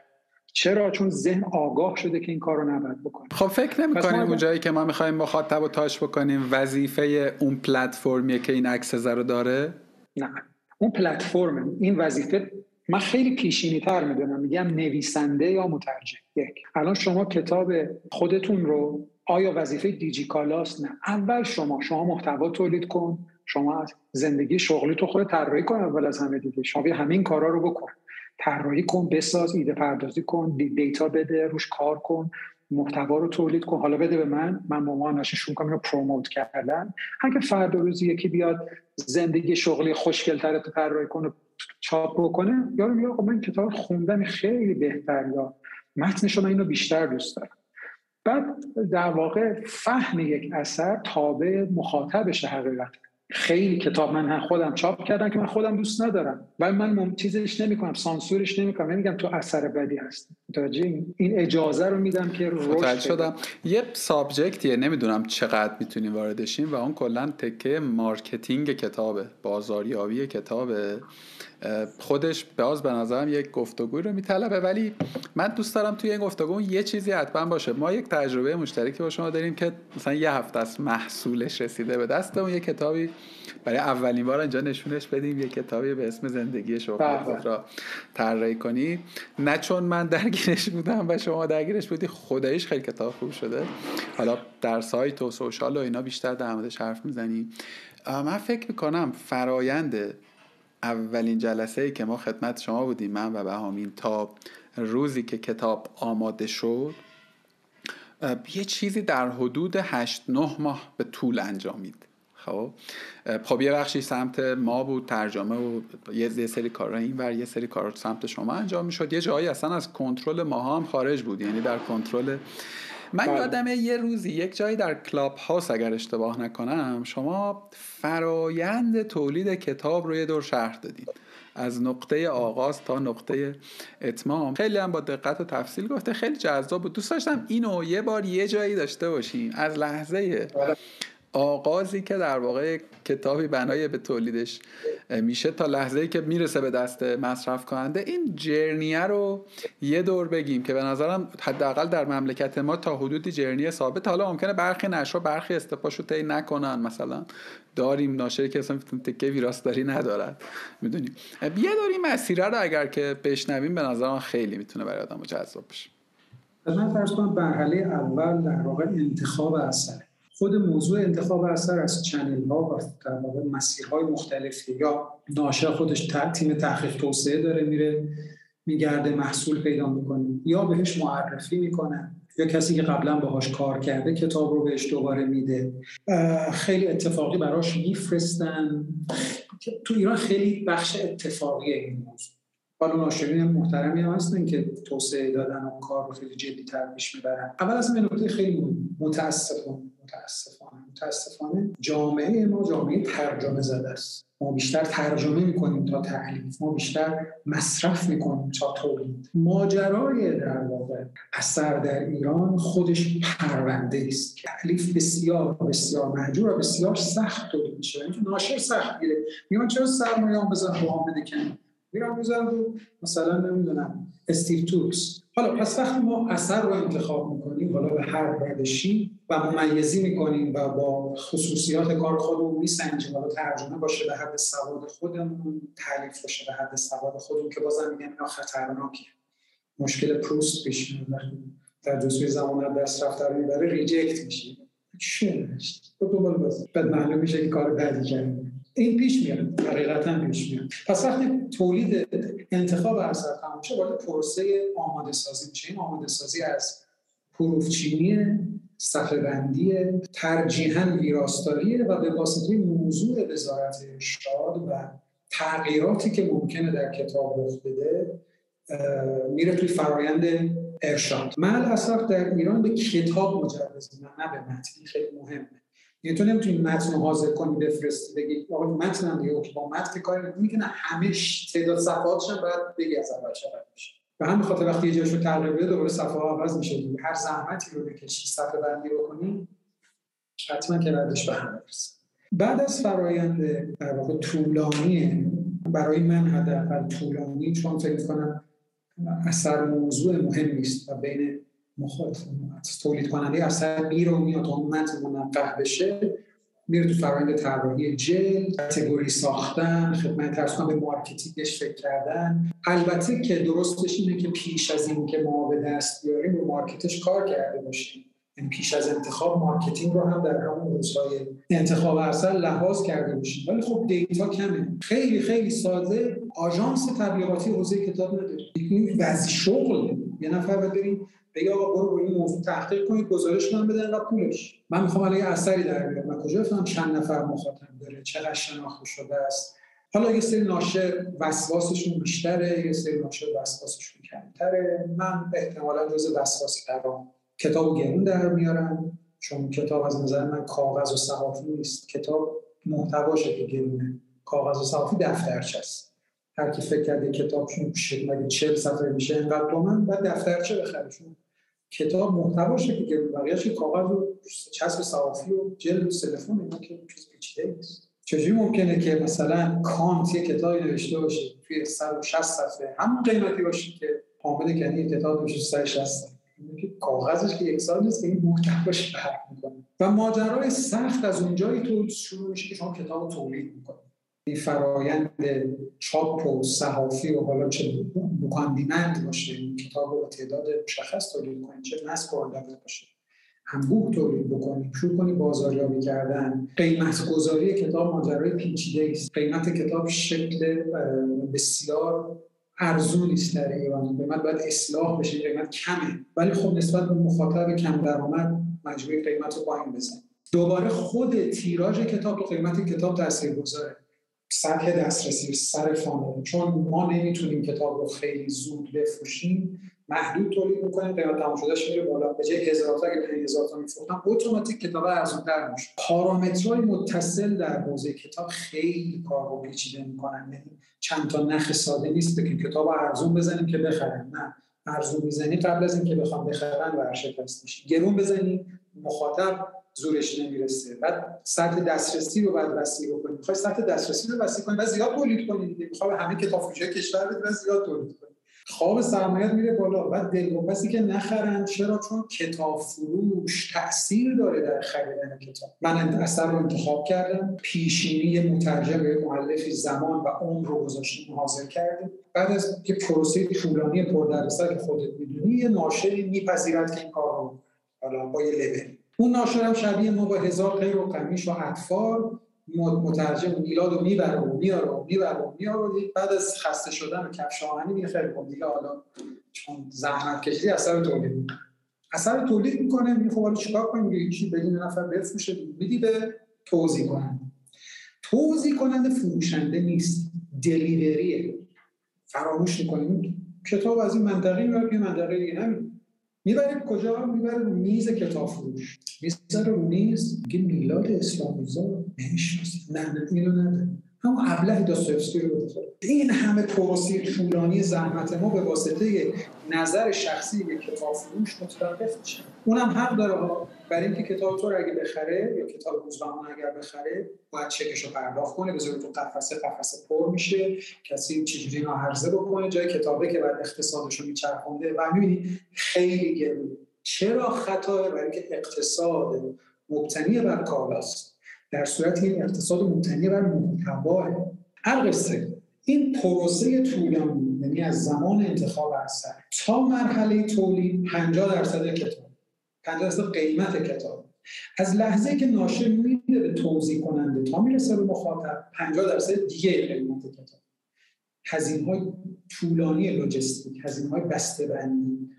چرا؟ چون ذهن آگاه شده که این کار رو نباید بکنه. خب فکر نمی کنیم اون جایی که ما می‌خوایم مخاطب رو تاش بکنیم وظیفه اون پلتفرمیه که این عکس رو داره؟ نه. اون پلتفرم این وظیفه من خیلی پیشینی تر می‌دونم. میگم نویسنده یا مترجم. یک. الان شما کتاب خودتون رو آیا وظیفه دیجیکالاست؟ نه. اول شما. شما محتوا تولید کن. شما از زندگی شغلی تو خود طراحی کن اول از همه دیگه. شما همین کارا رو بکن. طراحی کن بساز ایده پردازی کن دیتا بده روش کار کن محتوا رو تولید کن. حالا بده به من من مامان شروع کنم رو پروموت کردن. اگه فردا روزی یکی بیاد زندگی شغلی خوشگلتر رو طراحی کنه چاپ بکنه یارو میگه من کتاب خوندن خیلی بهتر یا متن شما اینو بیشتر دوست دارم. بعد در واقع فهم یک اثر تابع مخاطبش حقیقت. خیلی کتاب من خودم چاپ کردم که من خودم دوست ندارم. ولی من ممیزیش نمی‌کنم سانسورش نمی‌کنم. نمیگم تو اثر بدی هست متوجه این اجازه رو میدم که رشد شدم. یه subject یه نمی‌دونم چقدر می‌تونیم واردشیم و اون کلا تکه marketing کتابه بازاریابی کتابه. خودش باز به نظرم یک گفتگوی رو میطلبه. ولی من دوست دارم توی این گفتگو یه چیزی حتما باشه. ما یک تجربه مشترکی با شما داریم که مثلا یه هفته از محصولش رسیده به دستمون یه کتابی برای اولین بار اینجا نشونش بدیم. یه کتابی به اسم زندگی شغل بله. خود را طراحی کنی. نه چون من درگیرش بودم و شما درگیرش بودی خدایش خیلی کتاب خوب شده. حالا در سایت و سوشال و اینا بیشتر در موردش حرف می‌زنیم من فکر می‌کنم فرایند اولین جلسه ای که ما خدمت شما بودیم من و بهامین تا روزی که کتاب آماده شد یه چیزی در حدود 8 9 ماه به طول انجامید. خب؟ خب یه بخشی سمت ما بود ترجمه و یه سری کار این ور یه سری کار سمت شما انجام می‌شد. یه جایی اصلا از کنترل ما هم خارج بود یعنی در کنترل من بله. یادمه یه روزی یک جایی در کلاب هاوس اگر اشتباه نکنم شما فرایند تولید کتاب رو یه دور شرح دادید. از نقطه آغاز تا نقطه اتمام. خیلی هم با دقت و تفصیل گفته. خیلی جذاب بود. دوست داشتم اینو یه بار یه جایی داشته باشیم از لحظه. آغازی که در واقع کتابی بنای به تولیدش میشه تا لحظه ای که می‌رسه به دست مصرف کننده. این جرنیه رو یه دور بگیم که به نظرم حداقل در مملکت ما تا حدودی جرنی ثابت. حالا ممکنه برخی نشر برخی استفاشو طی نکنن. مثلا داریم ناشری که اصلا تکه ویراستاری ندارد. می‌دونیم. یه دور این مسیره رو اگر که بشنویم به نظرم خیلی می‌تونه برای آدم جذاب بشه. من فرض کنم مرحله اول در واقع انتخاب اثر خود موضوع انتخاب اثر از چنل ها و در واقع مسیرهای مختلفی یا ناشر خودش تیم تحقیق توسعه داره میره میگرده محصول پیدا می‌کنه یا بهش معرفی می‌کنه یا کسی که قبلا باهاش کار کرده کتاب رو بهش دوباره میده. خیلی اتفاقی براش میفرستن. تو ایران خیلی بخش اتفاقی این موضوع. حالا ناشرین محترمی هم هستن که توسعه دادن و کار رو خیلی جدی تر پیش می‌برن. اول از این نکته خیلی متاسفم متاسفانه. متاسفانه جامعه ما جامعه ترجمه زده است. ما بیشتر ترجمه می‌کنیم تا تعلیف ما بیشتر مصرف می‌کنیم تا تولید. ماجرای در واقع اثر در ایران خودش پرونده است. تعلیف بسیار بسیار محجور و بسیار سخت تولید میشه. یعنی ناشر سخت گیره میگن چرا سرمایه هم بزن با هم بده میرم می‌زنم رو مثلا نمی‌دونم. استیو توکس حالا پس وقتی ما اثر رو انتخاب می‌کنیم حالا به هر روشی و ممیزی می‌کنیم و با خصوصیات کار خودمون میسنجیم و ترجمه باشه به حد سواد خودمون تعلیف باشه به حد سواد خودمون که بازم میگم اینا خطرناکه. مشکل پروست پیش میاد در جزوی زمان دست رفته رو می‌بره ریجکت میشه چیه با دوباره باز بعد معلوم میشه که کار بدی کردیم این پیش میاد حقیقتا پیش میاد. پس وقتی تولید انتخاب اثر تمام شه وارد پروسه آماده سازی میشه. این آماده سازی از حروفچینی صفحه بندی ترجیحاً ویراستاریه و به واسطه موضوع وزارت ارشاد و تغییراتی که ممکنه در کتاب رخ بده میره توی فرایند ارشاد. مل اصلا در ایران به کتاب مجوز نه به متن. خیلی مهمه. یعنی تو نمی‌تونی متن حاضر کنی بفرستی بگی آقا متن هم دیگه با متن کار می‌کنه همه تعداد صفحاتش هم باید بگی از اول چقدر میشه. به همین خاطر وقتی یه جاشو تغییر بده دوباره صفحه عوض میشه دیگه. هر زحمتی رو بکشی صفحه بندی بکنی حتما که ردش به هم برسه. بعد از فرایند در واقع طولانی برای من حداقل طولانی چون فکر کنم اثر موضوع مهم نیست و بین مخالف تولید کننده اثر میره و میاد اون متن منقح بشه میره تو فرآیند طراحی جلد category ساختن خدمت ترس به marketing ش فکر کردن. البته که درستش اینه که پیش از این که ما به دست بیاریم رو market ش کار کرده باشیم. پیش از انتخاب marketing رو هم در همون روزهای انتخاب اثر لحاظ کرده باشیم. ولی خب data کمه. خیلی خیلی ساده آژانس تبلیغاتی حوزه کتاب نداره. این شغل. یه نفر بریم بگه آقا برو روی این موضوع تحقیق کنید گزارش من بدن و پولش. من می‌خوام الان یه اثری در بیارم. من کجا بفهمم چند نفر مخاطب داره چقدر شناخته شده است. حالا یه سری ناشر وسواسشون بیشتره یه سری ناشر وسواسشون کمتره. من احتمالا جز وسواسی ترام کتاب گرون در میارم چون کتاب از نظر من کاغذ و صحافی نیست. کتاب محتواشه که گرونه. کاغذ و صحافی دفترچه است. هر کی فکر کرده کتاب چون مگه 40 صفحه میشه اینقدر تومن بعد دفترچه بخره. کتاب محتواشه که گرون بقیه‌اش کاغذ و چسب صحافی و جلد و تلفن اینا که چیز پیچیده نیست. چجوری ممکنه که مثلا کانت یه کتابی نوشته باشه توی 160 صفحه همون قیمتی باشه که حامد کنی کتاب نوشته 160 که کاغذش که یک سال نیست که این محتواش فرق می‌کنه. و ماجرای سخت از اونجایی تو شروع میشه که شما کتاب تولید می‌کنید این فرایند چاپ و صحافی و حالا چه مکاندیمند باشه این کتاب رو تعداد مشخص تولید کنید چه نصب باشه. انبوه تولید بکنید شروع کنید بازاریابی کردن. قیمت گذاری کتاب ماجرای پیچیده است. قیمت کتاب شکل بسیار ارزون نیست در ایران. قیمت باید اصلاح بشه قیمت کمه. ولی خب نسبت به مخاطب کم درآمد مجبوری قیمت رو پایین بزن. دوباره خود تیراژ کتاب تو قیمت کتاب تاثیر گذاره سطح دسترسی سر فانه. چون ما نمی‌تونیم کتاب رو خیلی زود بفروشیم. محدود تولید می‌کنیم قیمت تمام شدهش میره بالا. به جای هزار تا اگه هزار تا میفروختن اتوماتیک کتاب ارزونتر میشه. پارامترهای متصل در حوزه کتاب خیلی کار رو پیچیده می‌کنن. یعنی چند تا نخ ساده نیست که کتاب ارزون بزنیم که بخرن. نه. ارزون می‌زنی قبل از اینکه بخوام بخرن ورشکست میشه گرون بزنی مخاطب زورش نمی‌رسه. بعد سطح دسترسی رو باید وسیع بکنی. می‌خوای سطح دسترسی رو وسیع کنی و زیاد تولید کنی دیگه. همه کتاب فروشی کشور رو زیاد تولید کنی. خواب سرمایت میره بالا بعد دلواپسی که نخرن. چرا؟ چون کتاب فروش تاثیر داره در خریدن کتاب. من اثر رو انتخاب کردم. پیشینی مترجم به مؤلفی زمان و عمر رو گذاشتیم حاضر کردیم. بعد از یه پروسه طولانی پردردسر که خودت می‌دونی یه ناشری میپذیرد که این کار رو حالا با یه لول اون ناشر هم شبیه ما با هزار غیر و قمیش و اطفال. مترجم میلاد رو می‌بره و میاره و می‌بره و میاره بعد از خسته شدن و کفش آهنی میگه خیلی خب دیگه حالا چون زحمت کشیدی اثر تولید می‌کنه. اثر تولید می‌کنه میگه خب حالا چیکار کنیم؟ میگه چی بدین نفر بفروشه میدی به توضیح کننده. توضیح کننده فروشنده نیست دلیوریه. فراموش می‌کنیم کتاب از این منطقه میاد که منطقه دیگه همین می‌بریم کجا؟ می‌بریم میز کتاب فروش. می‌ذاره رو میز. میگه میلاد اسلامیزا نمی‌شناسید نه نه اینو همون ابله داستایفسکی رو بذاره این همه پروسی طولانی زحمت ما به واسطه نظر شخصی یک کتاب فروش متوقف میشه. اونم حق داره برای اینکه کتاب تو اگه بخره یا کتاب روزنامه اگر بخره باید چکش رو پرداخت کنه. بذاره تو قفسه قفسه پر میشه. کسی چجوری اینا عرضه بکنه؟ جای کتابه که بعد اقتصادش رو میچرخونده. و می‌بینی خیلی گرونه. چرا خطا برای اینکه اقتصاد مبتنی بر کالاست. در صورت این اقتصاد مبتنی بر محتواه القصه این پروسه طولانی یعنی از زمان انتخاب اثر. تا مرحله تولید 50 درصد کتاب. 50 درصد قیمت کتاب. از لحظه که ناشر میده به توضیح کننده تا می‌رسه به مخاطب 50 درصد دیگه قیمت کتاب. هزینه های طولانی لوجستیک هزینه های بسته بندی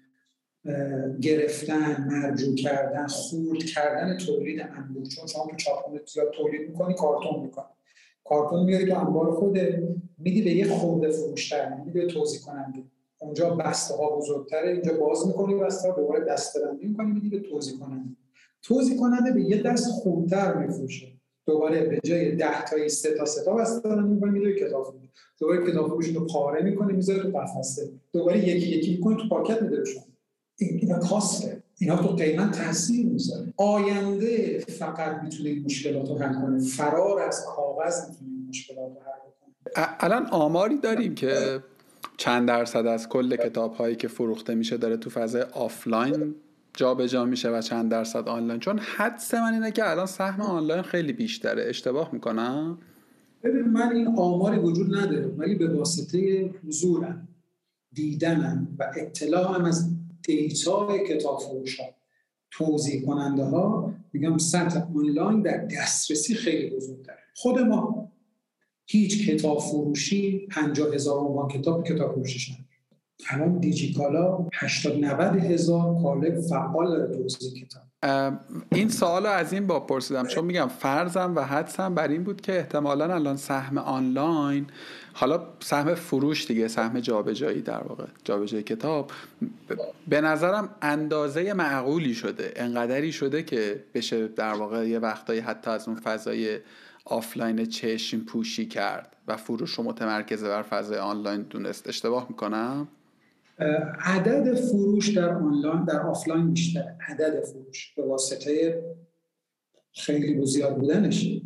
گرفتن مرجوع کردن خورد کردن تولید انبوه. چون شما تو چاپخونه زیاد تولید می‌کنی کارتون می‌کنی. کارتون میاری تو انبار خوده میدی به یه خورده فروشتر میدی به توضیح کننده اونجا بسته ها بزرگتره اینجا باز می‌کنی بسته ها دوباره دسته بندی می‌کنی میدی به توضیح کننده توضیح کننده به یه دست خوبتر میفروشه. دوباره به جای 10 تا سه تا سه تا بسته بندی می‌کنی میدی کتاب دوباره کتاب فروش رو پاره می‌کنی می‌ذاره تو قفسه. دوباره یکی یکی می‌کنی تو پاکت میده اینا cost ه. اینا تو قیمت تاثیر می‌ذاره. آینده فقط می‌تونه این مشکلات رو حل کنه. فرار از کاغذ می‌تونه این مشکلات رو حل کنه. الان آماری داریم که چند درصد از کل کتاب هایی که فروخته میشه داره تو فضای آفلاین جابجا میشه و چند درصد آنلاین. چون حدس من اینه که الان سهم آنلاین خیلی بیشتره. اشتباه می‌کنم؟ ببین من این آماری وجود نداره ولی به واسطه حضورم دیدنم و اطلاعم از دیتا کتاب فروش ها توضیح کننده ها میگم سطح آنلاین در دسترسی خیلی بزرگتره. خود ما هیچ کتاب فروشی 50 هزار عنوان کتاب کتاب فروشش الان دیجیکالا 80 90 هزار کتاب فعال داره توضیح کتاب. این سوال از این با پرسیدم چون میگم فرضم و حدسم بر این بود که احتمالا الان سهم آنلاین حالا سهم فروش دیگه سهم جابجایی در واقع جابجایی کتاب به نظرم اندازه معقولی شده انقدری شده که بشه در واقع یه وقتایی حتی از اون فضای آفلاین چشم پوشی کرد و فروش رو متمرکز بر فضای آنلاین دونست. اشتباه می‌کنم؟ عدد فروش در آنلاین در آفلاین بیشتره عدد فروش به واسطه خیلی زیاد بودنش.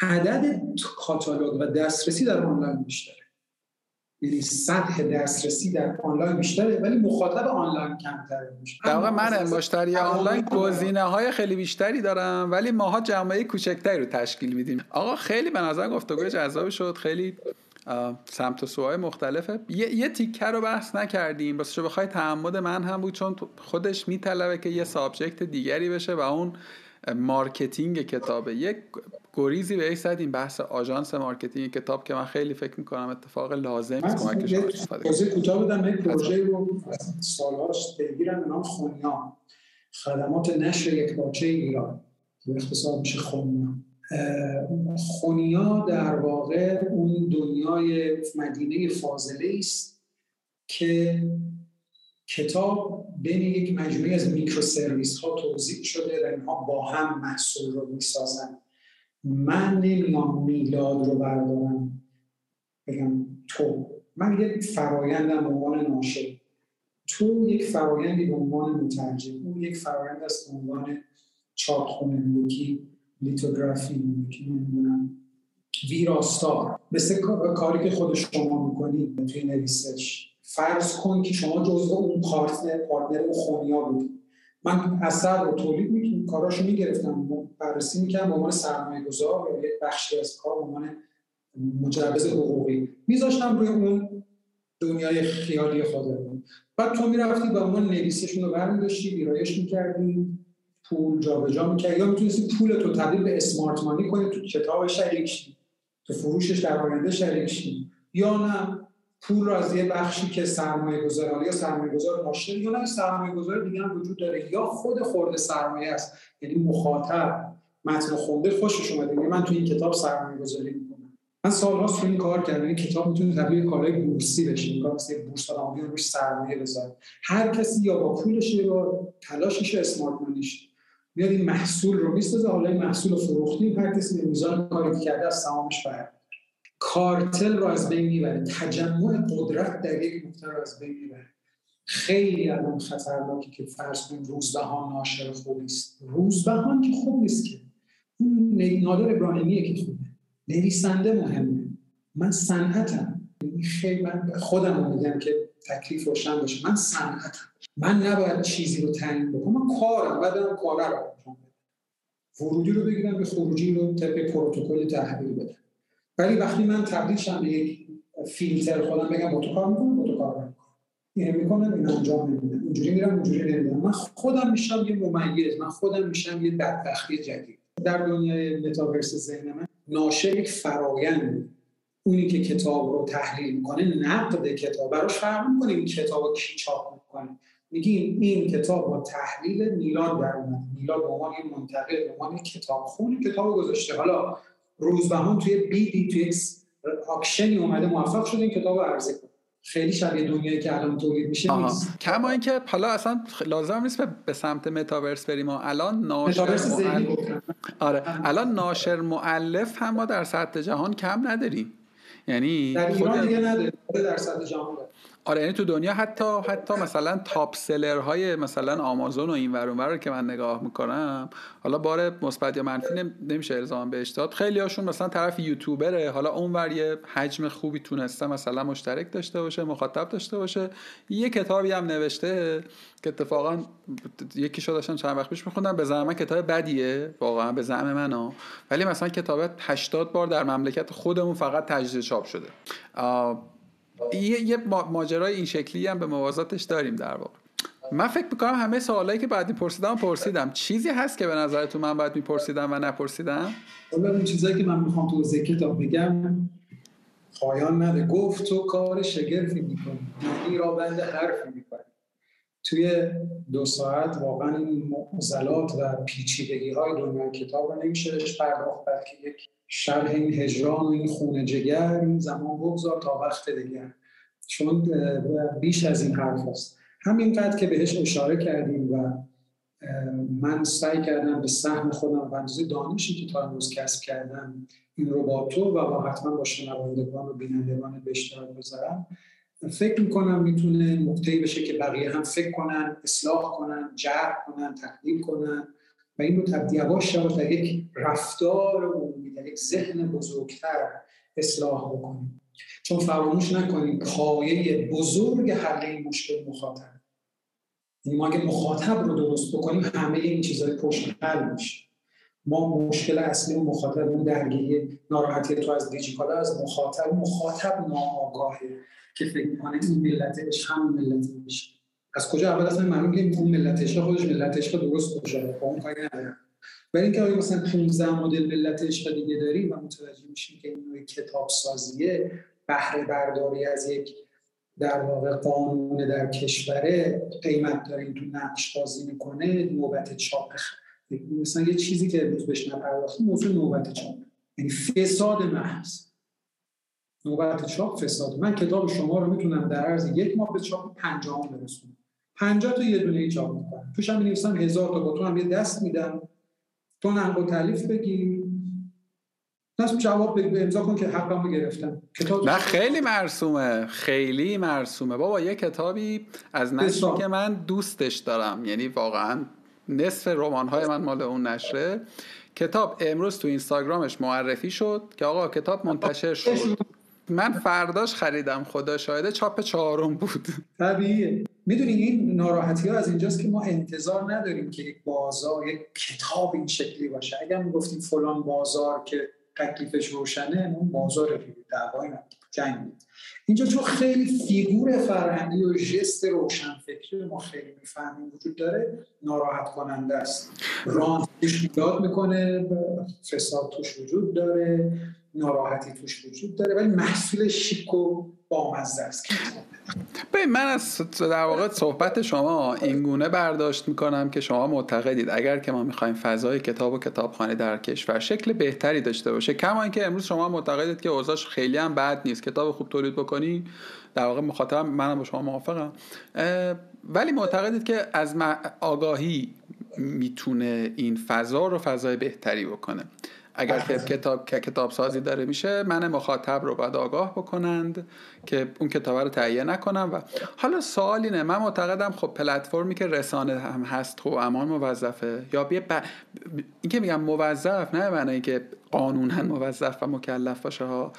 عدد کاتالوگ و دسترسی در آنلاین بیشتره. یعنی سطح دسترسی در آنلاین بیشتره ولی مخاطب آنلاین کمتره میشه. در واقع من مشتری آنلاین گزینه های خیلی بیشتری دارم ولی ماها جمع کوچکتری رو تشکیل میدیم. آقا خیلی به نظر گفتگوی جذابی شد خیلی سمت و سوهای مختلفه. یه, یه تیکه رو بحث نکردیم. بس بخوای تعمد من هم بود چون خودش میطلبه که یه subject دیگری بشه و اون marketing کتابه. یک گریزی به زدیم بحث آژانس marketing کتاب که من خیلی فکر می‌کنم اتفاق لازم است کمک شما استفاده کوتاه بدم یک پروژه رو سالهاش پیگیرم به نام خونیا خدمات نشر یکپارچه ایران. به اختصار میشه خونیا خونیا در واقع اون دنیای مدینه فاضله است که کتاب بین یک مجموعه از میکرو سرویس ها توضیح شده و اینها با هم محصول رو می‌سازن. من نمیام میلاد رو بردارم بگم تو. من یک فرایندم عنوان ناشر. تو یک فرایندی به عنوان مترجم اون یک فرایند است به عنوان چاپخونه یکی لیتوگرافی نمی‌دونم. ویراستار. مثل کاری که خود شما می‌کنید توی نویسش. فرض کن که شما جزو اون پارتنر پارتنر اون خونیا بودید من اثر رو تولید می‌کنم کاراشو می‌گرفتم. بررسی می‌کردم به عنوان سرمایه گذار یا یک بخشی از کار به عنوان مجوز حقوقی. میذاشتم روی اون دنیای خیالی خودمون. بعد تو می‌رفتی به عنوان نویسشون رو برمیداشتی ویرایش می‌کردی. پول جابجا می‌کردی یا می‌تونستی پول تو تبدیل به اسمارت مانی کنی تو کتاب شریک شی تو فروشش در آینده شریک شی یا نه پول رو از یه بخشی که سرمایه گذار یا سرمایه گذار یا نه سرمایه گذار دیگه هم وجود داره یا خود خورده سرمایه است. یعنی مخاطب متن خونده خوشش اومده من تو این کتاب سرمایه گذاری می‌کنم. من سالهاست رو این کار کردم این کتاب می‌تونه تبدیل کالای بورسی بشه کار بورس آمریکا روش سرمایه بذاره هر کسی یا با پولش یا تلاشش اسمارت منیش میاد این محصول رو می‌سازه حالا این محصول رو فروختیم هر کسی به میزان کاری کرده از سهامش کارتل رو از بین می‌بره. تجمع قدرت در یک نقطه رو از بین می‌بره. خیلی الان خطرناکی که فرض کنیم روزبهان ناشر خوبی است روزبهان که خوب نیست که. اون نادر ابراهیمیه که خوبه. نویسنده مهمه. من صنعتم. خیلی من خودم میگم که تکلیف روشن باشه. من صنعتم. من نباید چیزی رو تعیین بکنم. من کارم بعد دارم کار رو انجام ورودی رو بگیرم به خروجی رو طبق پروتکل تحویل بدم. ولی وقتی من تبدیل شم به یک فیلتر خودم بگم با تو کار می‌کنم با تو کار می‌کنم این می‌کنم این انجام نمیدم. اینجوری میرم اونجوری نمیدم من خودم میشم یه ممیز. من خودم میشم یه بدبختی جدید. در دنیای متاورس ذهن من ناشر یک فرایند اونی که کتاب رو تحلیل می‌کنه نقد کتاب. براش فرق می‌کنه این کتاب رو کی چاپ می‌کنه. میگیم این کتاب با تحلیل میلاد در اومد. میلاد به عنوان یه منتقد به عنوان کتاب. خون کتاب گذاشته. حالا روزبهان توی بیدی توی یک آکشنی اومده موفق شده این کتاب عرضه کنه. خیلی شبیه دنیایی که الان تولید میشه. نیست کما اینکه حالا اصلا لازم نیست به سمت متاورس بریم. و الان ناشر آره. الان ناشر معلف هم ما در سطح جهان کم نداریم. یعنی در ایران دیگه نداره در سطح جهان آره یعنی تو دنیا حتی حتی مثلا تاپ سلر های مثلا آمازون و این ور رو که من نگاه می‌کنم حالا بار مثبت یا منفی نمیشه الزام بهش داد. خیلی هاشون مثلا طرف یوتیوبره حالا اونور یه حجم خوبی تونسته مثلا مشترک داشته باشه مخاطب داشته باشه. یه کتابی هم نوشته که اتفاقا یکی شو داشتم چند وقت پیش میخوندم به زعم کتاب بدیه. واقعا به زعم من ولی مثلا کتاب 80 بار در مملکت خودمون فقط تجدید چاپ شده. یه, یه ماجرای این شکلی هم به موازاتش داریم در واقع. من فکر می‌کنم همه سوالایی که بعد میپرسیدم پرسیدم. چیزی هست که به نظرتون من باید میپرسیدم و نپرسیدم؟ حالا اون چیزایی که من می‌خوام تو کتاب بگم پایان نده. گفت تو کار شگرفی می‌کنی. یعنی را بند حرفی می‌کنی توی دو ساعت واقعا این معضلات و پیچیدگی های دنیای کتاب رو نمیشه پرداخت بلکه یک شرح این هجران و این خونه جگر این زمان بگذار تا وقت دیگر چون بیش از این حرف هست. همینقدر که بهش اشاره کردیم و من سعی کردم به سهم خودم و اندازه دانشی که تا امروز کسب کردم این رو با تو و با حتما با شنوندگان و بینندگان به اشتراک بذارم. فکر می‌کنم می‌تونه نقطه‌ای بشه که بقیه هم فکر کنن اصلاح کنن جرح کنن تحلیل کنن و این رو تبدیل یواش یواش در یک رفتار عمومی در یک ذهن بزرگتر اصلاح بکنیم. چون فراموش نکنیم پایه بزرگ حل این مشکل مخاطب. یعنی ما اگه مخاطب رو درست بکنیم همه این چیزهای پشت حل میشه. ما مشکل اصلی مخاطب اون درگیری ناراحتی تو از دیجیکال از مخاطب مخاطب ناآگاهه که فکر می‌کنه این ملتش هم ملت میشه از کجا اول اصلا معلوم که اون ملت خودش ملت عشق درست باشه با اون کاری نداره ولی اینکه آیا مثلا 15 مدل ملت عشق دیگه داریم و متوجه میشیم که این کتاب سازیه بهره برداری از یک در واقع قانون در کشوره قیمت داره تو نقش بازی می‌کنه نوبت چاپ مثلا یه چیزی که امروز بهش نپرداختیم موضوع نوبت چاپ. یعنی فساد محض. نوبت چاپ فساد. من کتاب شما رو می‌تونم در عرض یک ماه به چاپ پنجاه برسونم. پنجاه تا یه دونه چاپ می‌کنم. توش هم می‌نویسم هزار تا. با تو هم یه دست میدم. تو نقل و تعلیف بگی نصب جواب بگی امضا کن که حقم گرفتم. کتاب نه خیلی مرسومه. خیلی مرسومه. بابا یه کتابی از نشری که من دوستش دارم. یعنی واقعا نصف رمان های من مال اون نشره. کتاب امروز تو اینستاگرامش معرفی شد که آقا کتاب منتشر شد. من فرداش خریدم خدا شاهده چاپ چهارم بود. طبیعیه. می‌دونی این ناراحتی ها از اینجاست که ما انتظار نداریم که یک بازار یک کتاب این شکلی باشه. اگر می‌گفتیم فلان بازار که تکلیفش روشنه اون بازار دعوای جنگ اینجا چون خیلی فیگور فرهنگی و ژست روشنفکری ما خیلی می‌فهمیم وجود داره ناراحت کننده است. ران توش می‌کنه فساد توش وجود داره ناراحتی توش وجود داره ولی محصول شیک و بامزه است. من از در واقع صحبت شما این گونه برداشت می‌کنم که شما معتقدید اگر که ما می‌خوایم فضای کتاب و کتابخانه در کشور شکل بهتری داشته باشه کما اینکه امروز شما معتقدید که اوضاعش خیلی هم بد نیست کتاب خوب تولید بکنی در واقع مخاطبم منم با شما موافقم. ولی معتقدید که از آگاهی می‌تونه این فضا رو فضای بهتری بکنه. اگر که کتاب که کتاب سازی داره میشه من مخاطب رو باید آگاه بکنند که اون کتاب رو تهیه نکنم و حالا سوال اینه من معتقدم خب پلتفرمی که رسانه هم هست تو امان موظفه یا بیا ب... این که میگم موظف نه معنی که قانونا موظف و مکلف باشه ها.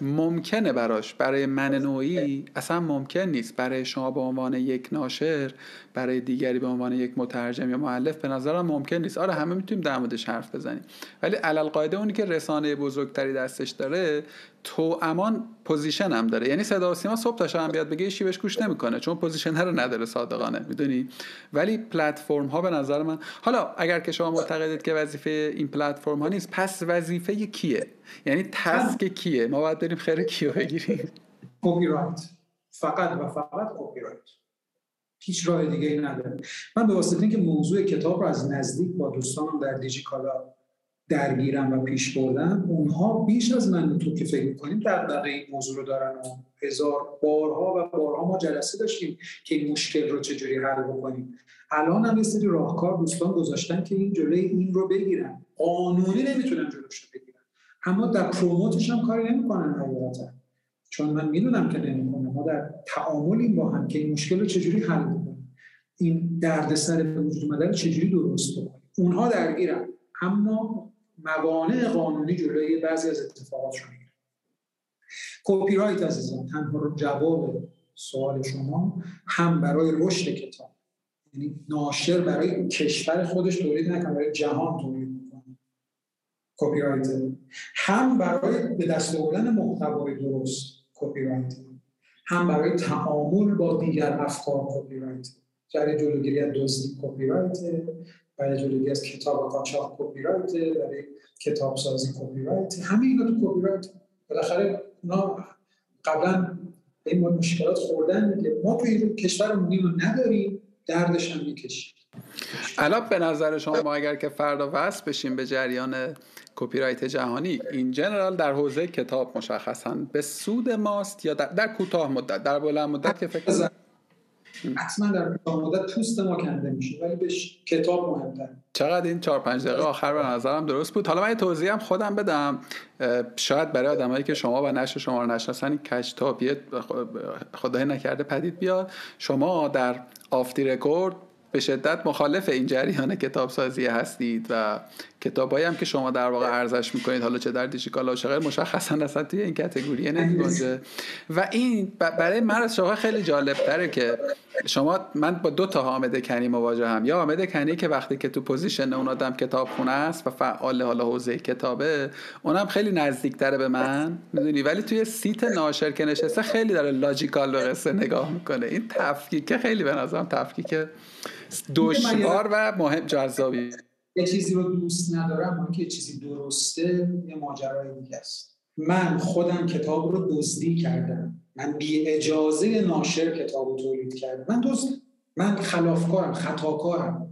ممکنه براش. برای من نوعی اصلا ممکن نیست. برای شما به عنوان یک ناشر برای دیگری به عنوان یک مترجم یا مولف به نظرم ممکن نیست. آره همه می‌تونیم در موردش حرف بزنیم. ولی علی‌القاعده اونی که رسانه بزرگتری دستش داره توأمان position هم داره. یعنی صدا و سیما صبح تا شب بیاد بگه هیشکی بهش گوش نمی‌کنه چون position رو نداره صادقانه می‌دونی؟ ولی پلتفرم ها به نظر من حالا اگر که شما معتقدید که وظیفه این پلتفرم ها نیست پس وظیفه کیه؟ یعنی task کیه؟ ما باید بریم خر کیو بگیریم؟ کپی رایت فقط و فقط کپی رایت هیچ راه دیگه ای نداره. من به واسطه اینکه موضوع کتاب رو از نزدیک با دوستانم در دیجیکالا درگیرم و پیش بردم اونها بیش از من تو که فکر می‌کنیم در این موضوع رو دارن و هزار بارها و بارها ما جلسه داشتیم که این مشکل رو چجوری حل بکنیم. الان هم یه سری راهکار دوستان گذاشتن که این جلوی این رو بگیرن. قانونی نمی‌تونن جلوش رو بگیرن. اما در پروموتش هم کاری نمی‌کنن حقیقتا. چون من می‌دونم که نمی‌کنه ما در تعاملیم با هم که این مشکل رو چجوری حل بکنیم. این دردسر به وجود اومده چجوری درست بکنیم. اونها درگیرن. اما موانع قانونی جلوی بعضی از اتفاقات رو می‌گیره. کپی رایت عزیزان تنها جواب سوال شما هم برای رشد کتاب یعنی ناشر برای کشور خودش تولید نکنه برای جهان تولید می‌کنه. کپی رایت هم برای به دست آوردن محتوای درست کپی رایت هم برای تعامل با دیگر افکار کپی رایت برای جلوگیری از دزدی کپی رایت برای جلوگیری از کتاب قاچاق کپی رایت برای کتاب سازی کپی رایت همه اینا تو کپی رایت بالاخره اونا قبلا به این مشکلات خوردن میگه ما تو این کشورمون رو نداریم دردش هم می‌کشیم. الان به نظر شما ما اگر که فردا وصل بشیم به جریان کپی رایت جهانی این جنرال در حوزه کتاب مشخصا به سود ماست یا در, در کوتاه مدت در بلند مدت که فکر حتما در مدت پوست ما کنده میشه ولی به کتاب مهمتر. چقدر این چهار پنج دقیقه آخر به نظرم درست بود. حالا من توضیح هم خودم بدم. شاید برای آدمایی که شما و نشر شما رو نشناسن این کشتابیه خدای نکرده پدید بیاد. شما در off the record به شدت مخالف این جریان کتاب سازی هستید و کتابایی هم که شما در واقع عرضه می‌کنید. حالا چه در دیجیکالا و مشخصا اصلا توی این category نمیگنجه. و این برای من از شما خیلی جالب تره که شما من با دو تا حامد کنی مواجهم. یا حامد کنی که وقتی که تو position اون آدم کتابخونه است و فعال حالا حوزه کتابه اونم خیلی نزدیکتره به من. می‌دونی؟ ولی توی seat ناشر که نشسته خیلی داره logical به قصه نگاه می‌کنه. این تفکیک خیلی به نظرم تفکیک دشوار و مهم جذابی. یه چیزی رو دوست ندارم اون که چیزی درسته یه ماجرای دیگه است. من خودم کتاب رو دزدی کردم. من بی اجازه ناشر کتاب رو تولید کردم. من دزد من خلافکارم خطاکارم.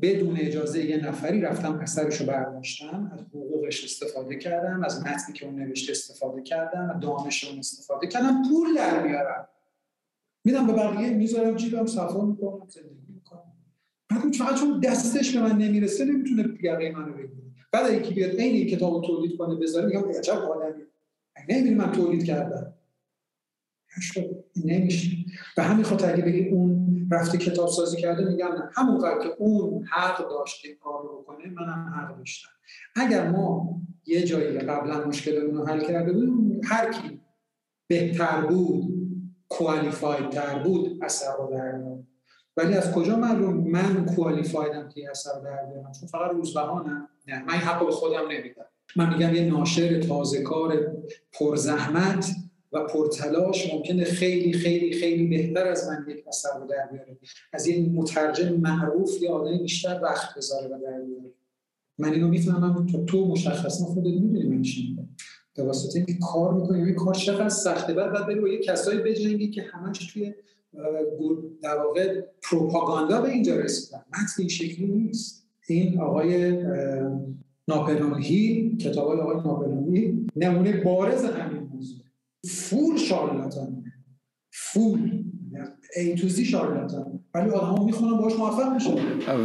بدون اجازه یه نفری رفتم اثرش رو برداشتم از حقوقش استفاده کردم از متنی که اون نوشته استفاده کردم از دانش اون استفاده کردم. پول در میارم. میدم به بقیه می‌ذارم جیبم صفا می‌کنم زندگی. فقط چون دستش به من نمی‌رسه نمی‌تونه یقه منو بگیره. بعد یکی بیاد عین این کتابو تولید کنه بذاره میگم عجب آدمی. نمی‌دونی من تولید کردم. نمیشه. به همین خاطر اگه بگی اون رفته کتاب سازی کرده میگم نه. همون که اون حق داشته این کار رو بکنه منم حق داشتم. اگر ما یه جایی قبلا مشکلمون رو حل کرده بودیم هر کی بهتر بود کوالیفاید تر بود اثر رو ولی از کجا معلوم من کوالیفایدم که اثر در بیارم؟ چون فقط روزبهانم. نه من این حق به خودم نمیدم. من میگم یه ناشر تازه کار پرزحمت و پرتلاش ممکنه خیلی خیلی خیلی بهتر از من یک اثر رو در بیاره. از این مترجم معروف یا آدمی بیشتر وقت بذاره و در بیاره. من اینو می‌فهمم تو تو مشخصا خودت می‌دونی من چی به واسطه اینکه کار می‌کنی این کار چقدر سخته بعد بعد بری با یه کسایی بجنگی که همش توی در واقع پروپاگاندا به اینجا رسیدن. متن این شکلی نیست. این آقای ناپلون هیل کتاب آقای ناپلون هیل نمونه بارز همین موضوع. فول شارلاتان. فول. ای تو زی شارلاتان. ولی آدم می‌خونن باش موفق میشن.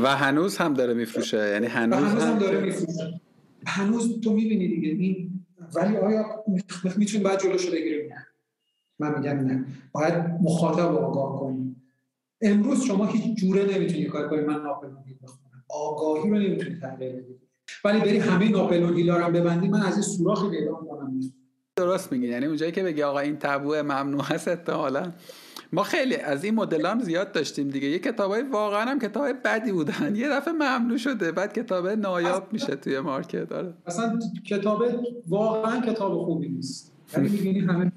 و هنوز هم داره میفروشه. یعنی هنوز, هنوز هم, داره میفروشه. هنوز تو می‌بینی دیگه. این ولی آیا می‌تونیم باید جلوشو بگیریم؟ نه من میگم نه. باید مخاطب آگاه کنیم امروز شما هیچ جوره نمی‌تونی کار کنی من ناپلون هیل بخونم. آگاهی رو نمی‌تونی تغییر بدی. ولی بری همه ناپلون هیل رو ببندی من از این سوراخی پیدا کنم درست میگی. یعنی اونجایی که بگی آقا این تبو ممنوع هست احتمالاً. ما خیلی از این مدل هم زیاد داشتیم دیگه. یه های واقعا هم کتاب بدی بودن. یه دفعه ممنوع شده. بعد کتاب نایاب میشه توی مارکت. داره اصلا کتاب واقعا کتاب خوبی نیست. یعنی می‌بینی همه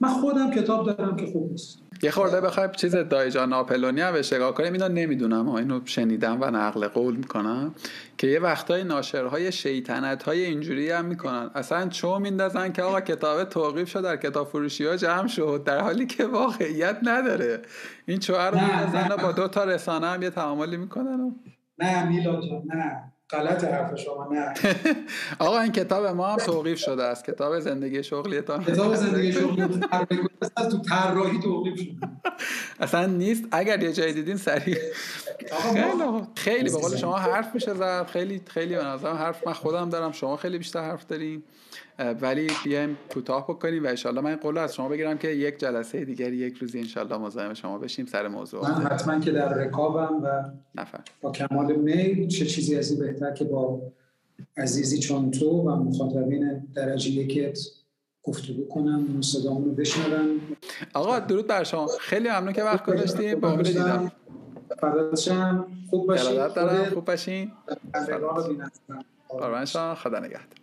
من خودم کتاب دارم که خوب نیست. یه خورده بخوای چیز دایجان ناپلونی هم بهش نگاه کنیم؟ اینو نمی‌دونم. ها اینو شنیدم و نقل قول می‌کنم که یه وقتای ناشرهای شیطنت های اینجوری هم می‌کنن. اصلا چو میندازن که آقا کتاب توقیف شد در کتاب فروشی ها جمع شد در حالی که واقعیت نداره. این چوهر رو با دو تا رسانه هم یه تعاملی می‌کنن. نه میلاد نه. غلط حرف شما نه. آقا این کتاب ما هم توقیف شده است. کتاب زندگی شغلیتان کتاب زندگی شغلی تو طراحی توقیف شده. اصلا نیست. اگر یه جای دیدین سریع. خیلی خیلی به قول شما حرف میشه زد. خیلی خیلی به نظرم حرف. من خودم دارم. شما خیلی بیشتر حرف داریم ولی بیایم کوتاه بکنیم و انشالله من قول از شما بگیرم که یک جلسه دیگری یک روزی انشالله مزاحم شما بشیم سر موضوع. من حتما که در رکابم و نفر. با کمال میل چه چیزی از این بهتر که با عزیزی چون تو و مخاطبین درجه یکت گفتگو کنم صدامون رو بشنون آقا درود بر شما. خیلی ممنون که وقت گذاشتیم. با دیدم. خوب باشین. خوب باشین. قربان شما خدا نگهدار.